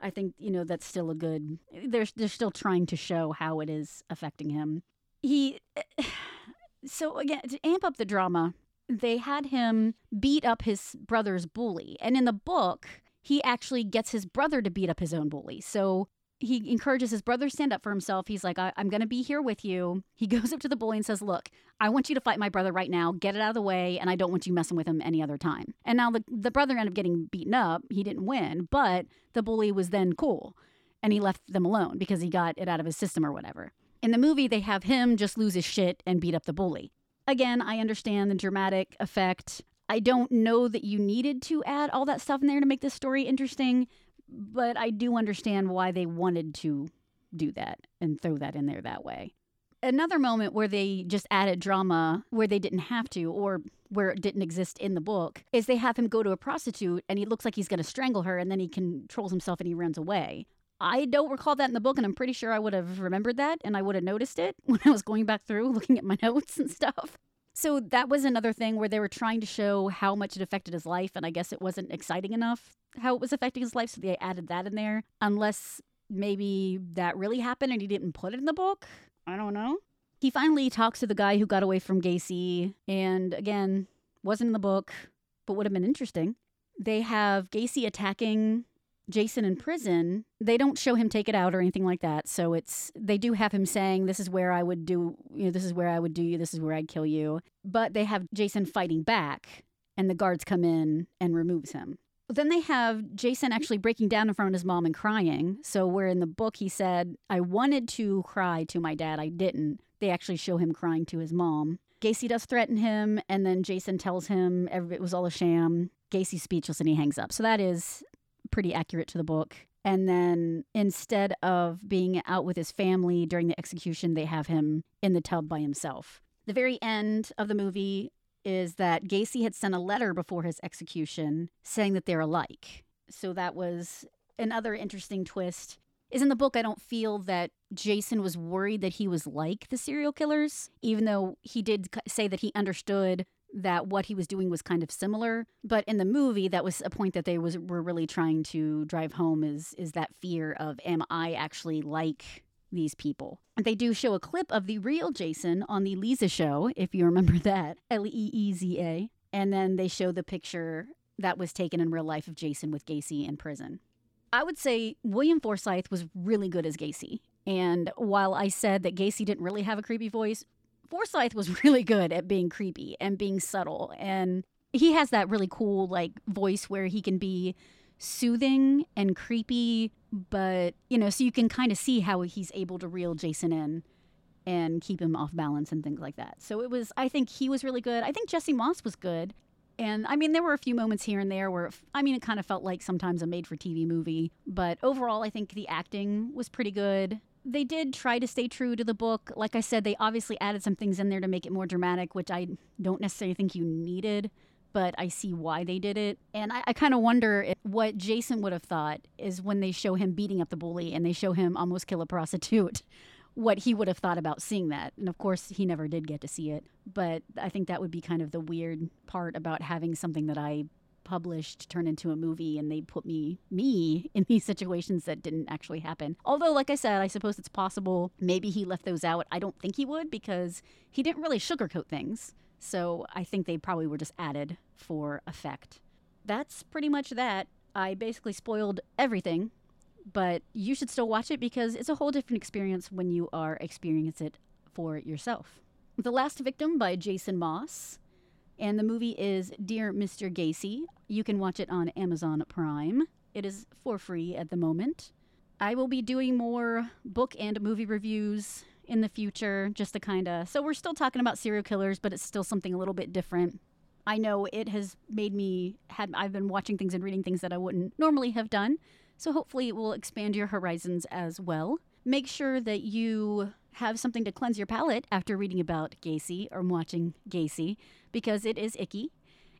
I think you know that's still a good. They're they're still trying to show how it is affecting him he so again to amp up the drama they had him beat up his brother's bully. And in the book he actually gets his brother to beat up his own bully. So he encourages his brother to stand up for himself. He's like I- i'm going to be here with you. He goes up to the bully and says look i want you to fight my brother right now. Get it out of the way and i don't want you messing with him any other time. And now the, the brother ended up getting beaten up. He didn't win but the bully was then cool and he left them alone because he got it out of his system or whatever in the movie, they have him just lose his shit and beat up the bully. Again, I understand the dramatic effect. I don't know that you needed to add all that stuff in there to make this story interesting, but I do understand why they wanted to do that and throw that in there that way. Another moment where they just added drama where they didn't have to, or where it didn't exist in the book, is they have him go to a prostitute and he looks like he's going to strangle her and then he controls himself and he runs away. I don't recall that in the book, and I'm pretty sure I would have remembered that and I would have noticed it when I was going back through looking at my notes and stuff. So that was another thing where they were trying to show how much it affected his life, and I guess it wasn't exciting enough how it was affecting his life, so they added that in there. Unless maybe that really happened and he didn't put it in the book. I don't know. He finally talks to the guy who got away from Gacy, and again, wasn't in the book, but would have been interesting. They have Gacy attacking Jason in prison. They don't show him take it out or anything like that. So it's they do have him saying, "This is where I would do you know, this is where I would do you. This is where I'd kill you." But they have Jason fighting back, and the guards come in and removes him. Then they have Jason actually breaking down in front of his mom and crying. So, where in the book he said, I wanted to cry to my dad, I didn't. They actually show him crying to his mom. Gacy does threaten him, and then Jason tells him it was all a sham. Gacy's speechless and he hangs up. So, that is pretty accurate to the book. And then instead of being out with his family during the execution, they have him in the tub by himself. The very end of the movie, is that Gacy had sent a letter before his execution saying that they're alike. So that was another interesting twist. Is in the book, I don't feel that Jason was worried that he was like the serial killers, even though he did say that he understood that what he was doing was kind of similar. But in the movie, that was a point that they was were really trying to drive home is is that fear of am I actually like these people. They do show a clip of the real Jason on the Leeza show, if you remember that L E E Z A. And then they show the picture that was taken in real life of Jason with Gacy in prison. I would say William Forsythe was really good as Gacy. And while I said that Gacy didn't really have a creepy voice, Forsythe was really good at being creepy and being subtle. And he has that really cool, like, voice where he can be soothing and creepy, but you know, so you can kind of see how he's able to reel Jason in and keep him off balance and things like that. So it was, I think he was really good. I think Jesse Moss was good. And I mean, there were a few moments here and there where, I mean, it kind of felt like sometimes a made for TV movie. But overall, I think the acting was pretty good. They did try to stay true to the book. Like I said, they obviously added some things in there to make it more dramatic, which I don't necessarily think you needed but I see why they did it. And I, I kind of wonder what Jason would have thought is when they show him beating up the bully and they show him almost kill a prostitute, what he would have thought about seeing that. And of course, he never did get to see it. But I think that would be kind of the weird part about having something that I published turn into a movie and they put me me in these situations that didn't actually happen. Although like I said, I suppose it's possible maybe he left those out. I don't think he would because he didn't really sugarcoat things. So I think they probably were just added for effect. That's pretty much that. I basically spoiled everything, but you should still watch it because it's a whole different experience when you are experiencing it for yourself. The Last Victim by Jason Moss. And the movie is Dear Mr. Gacy. You can watch it on Amazon Prime. It is for free at the moment. I will be doing more book and movie reviews in the future, just to kind of. So we're still talking about serial killers, but it's still something a little bit different. I know it has made me had I've been watching things and reading things that I wouldn't normally have done. So hopefully it will expand your horizons as well. Make sure that you have something to cleanse your palate after reading about Gacy or watching Gacy because it is icky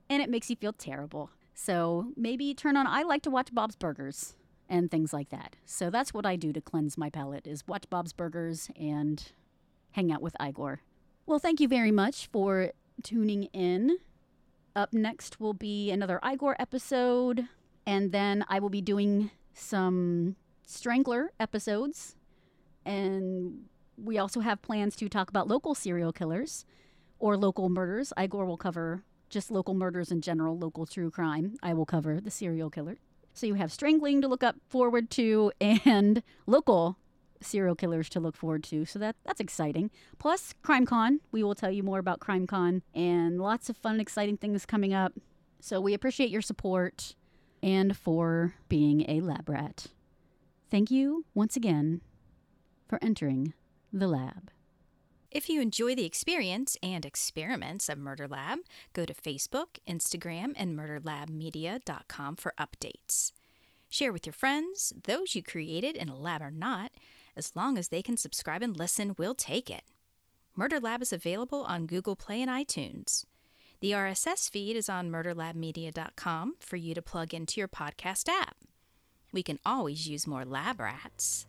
and it makes you feel terrible. So maybe turn on I like to watch Bob's Burgers and things like that. So that's what I do to cleanse my palate is watch Bob's Burgers and hang out with Igor. Well, thank you very much for tuning in. Up next will be another Igor episode, and then I will be doing some Strangler episodes. And we also have plans to talk about local serial killers or local murders. Igor will cover just local murders in general, local true crime. I will cover the serial killer. So you have strangling to look up forward to and local serial killers to look forward to. So that that's exciting. Plus CrimeCon, we will tell you more about CrimeCon and lots of fun exciting things coming up. So we appreciate your support and for being a lab rat. Thank you once again for entering the lab. If you enjoy the experience and experiments of Murder Lab, go to Facebook, Instagram, and murderlabmedia.com for updates. Share with your friends, those you created in a lab or not, as long as they can subscribe and listen, we'll take it. Murder Lab is available on Google Play and iTunes. The RSS feed is on murderlabmedia.com for you to plug into your podcast app. We can always use more lab rats.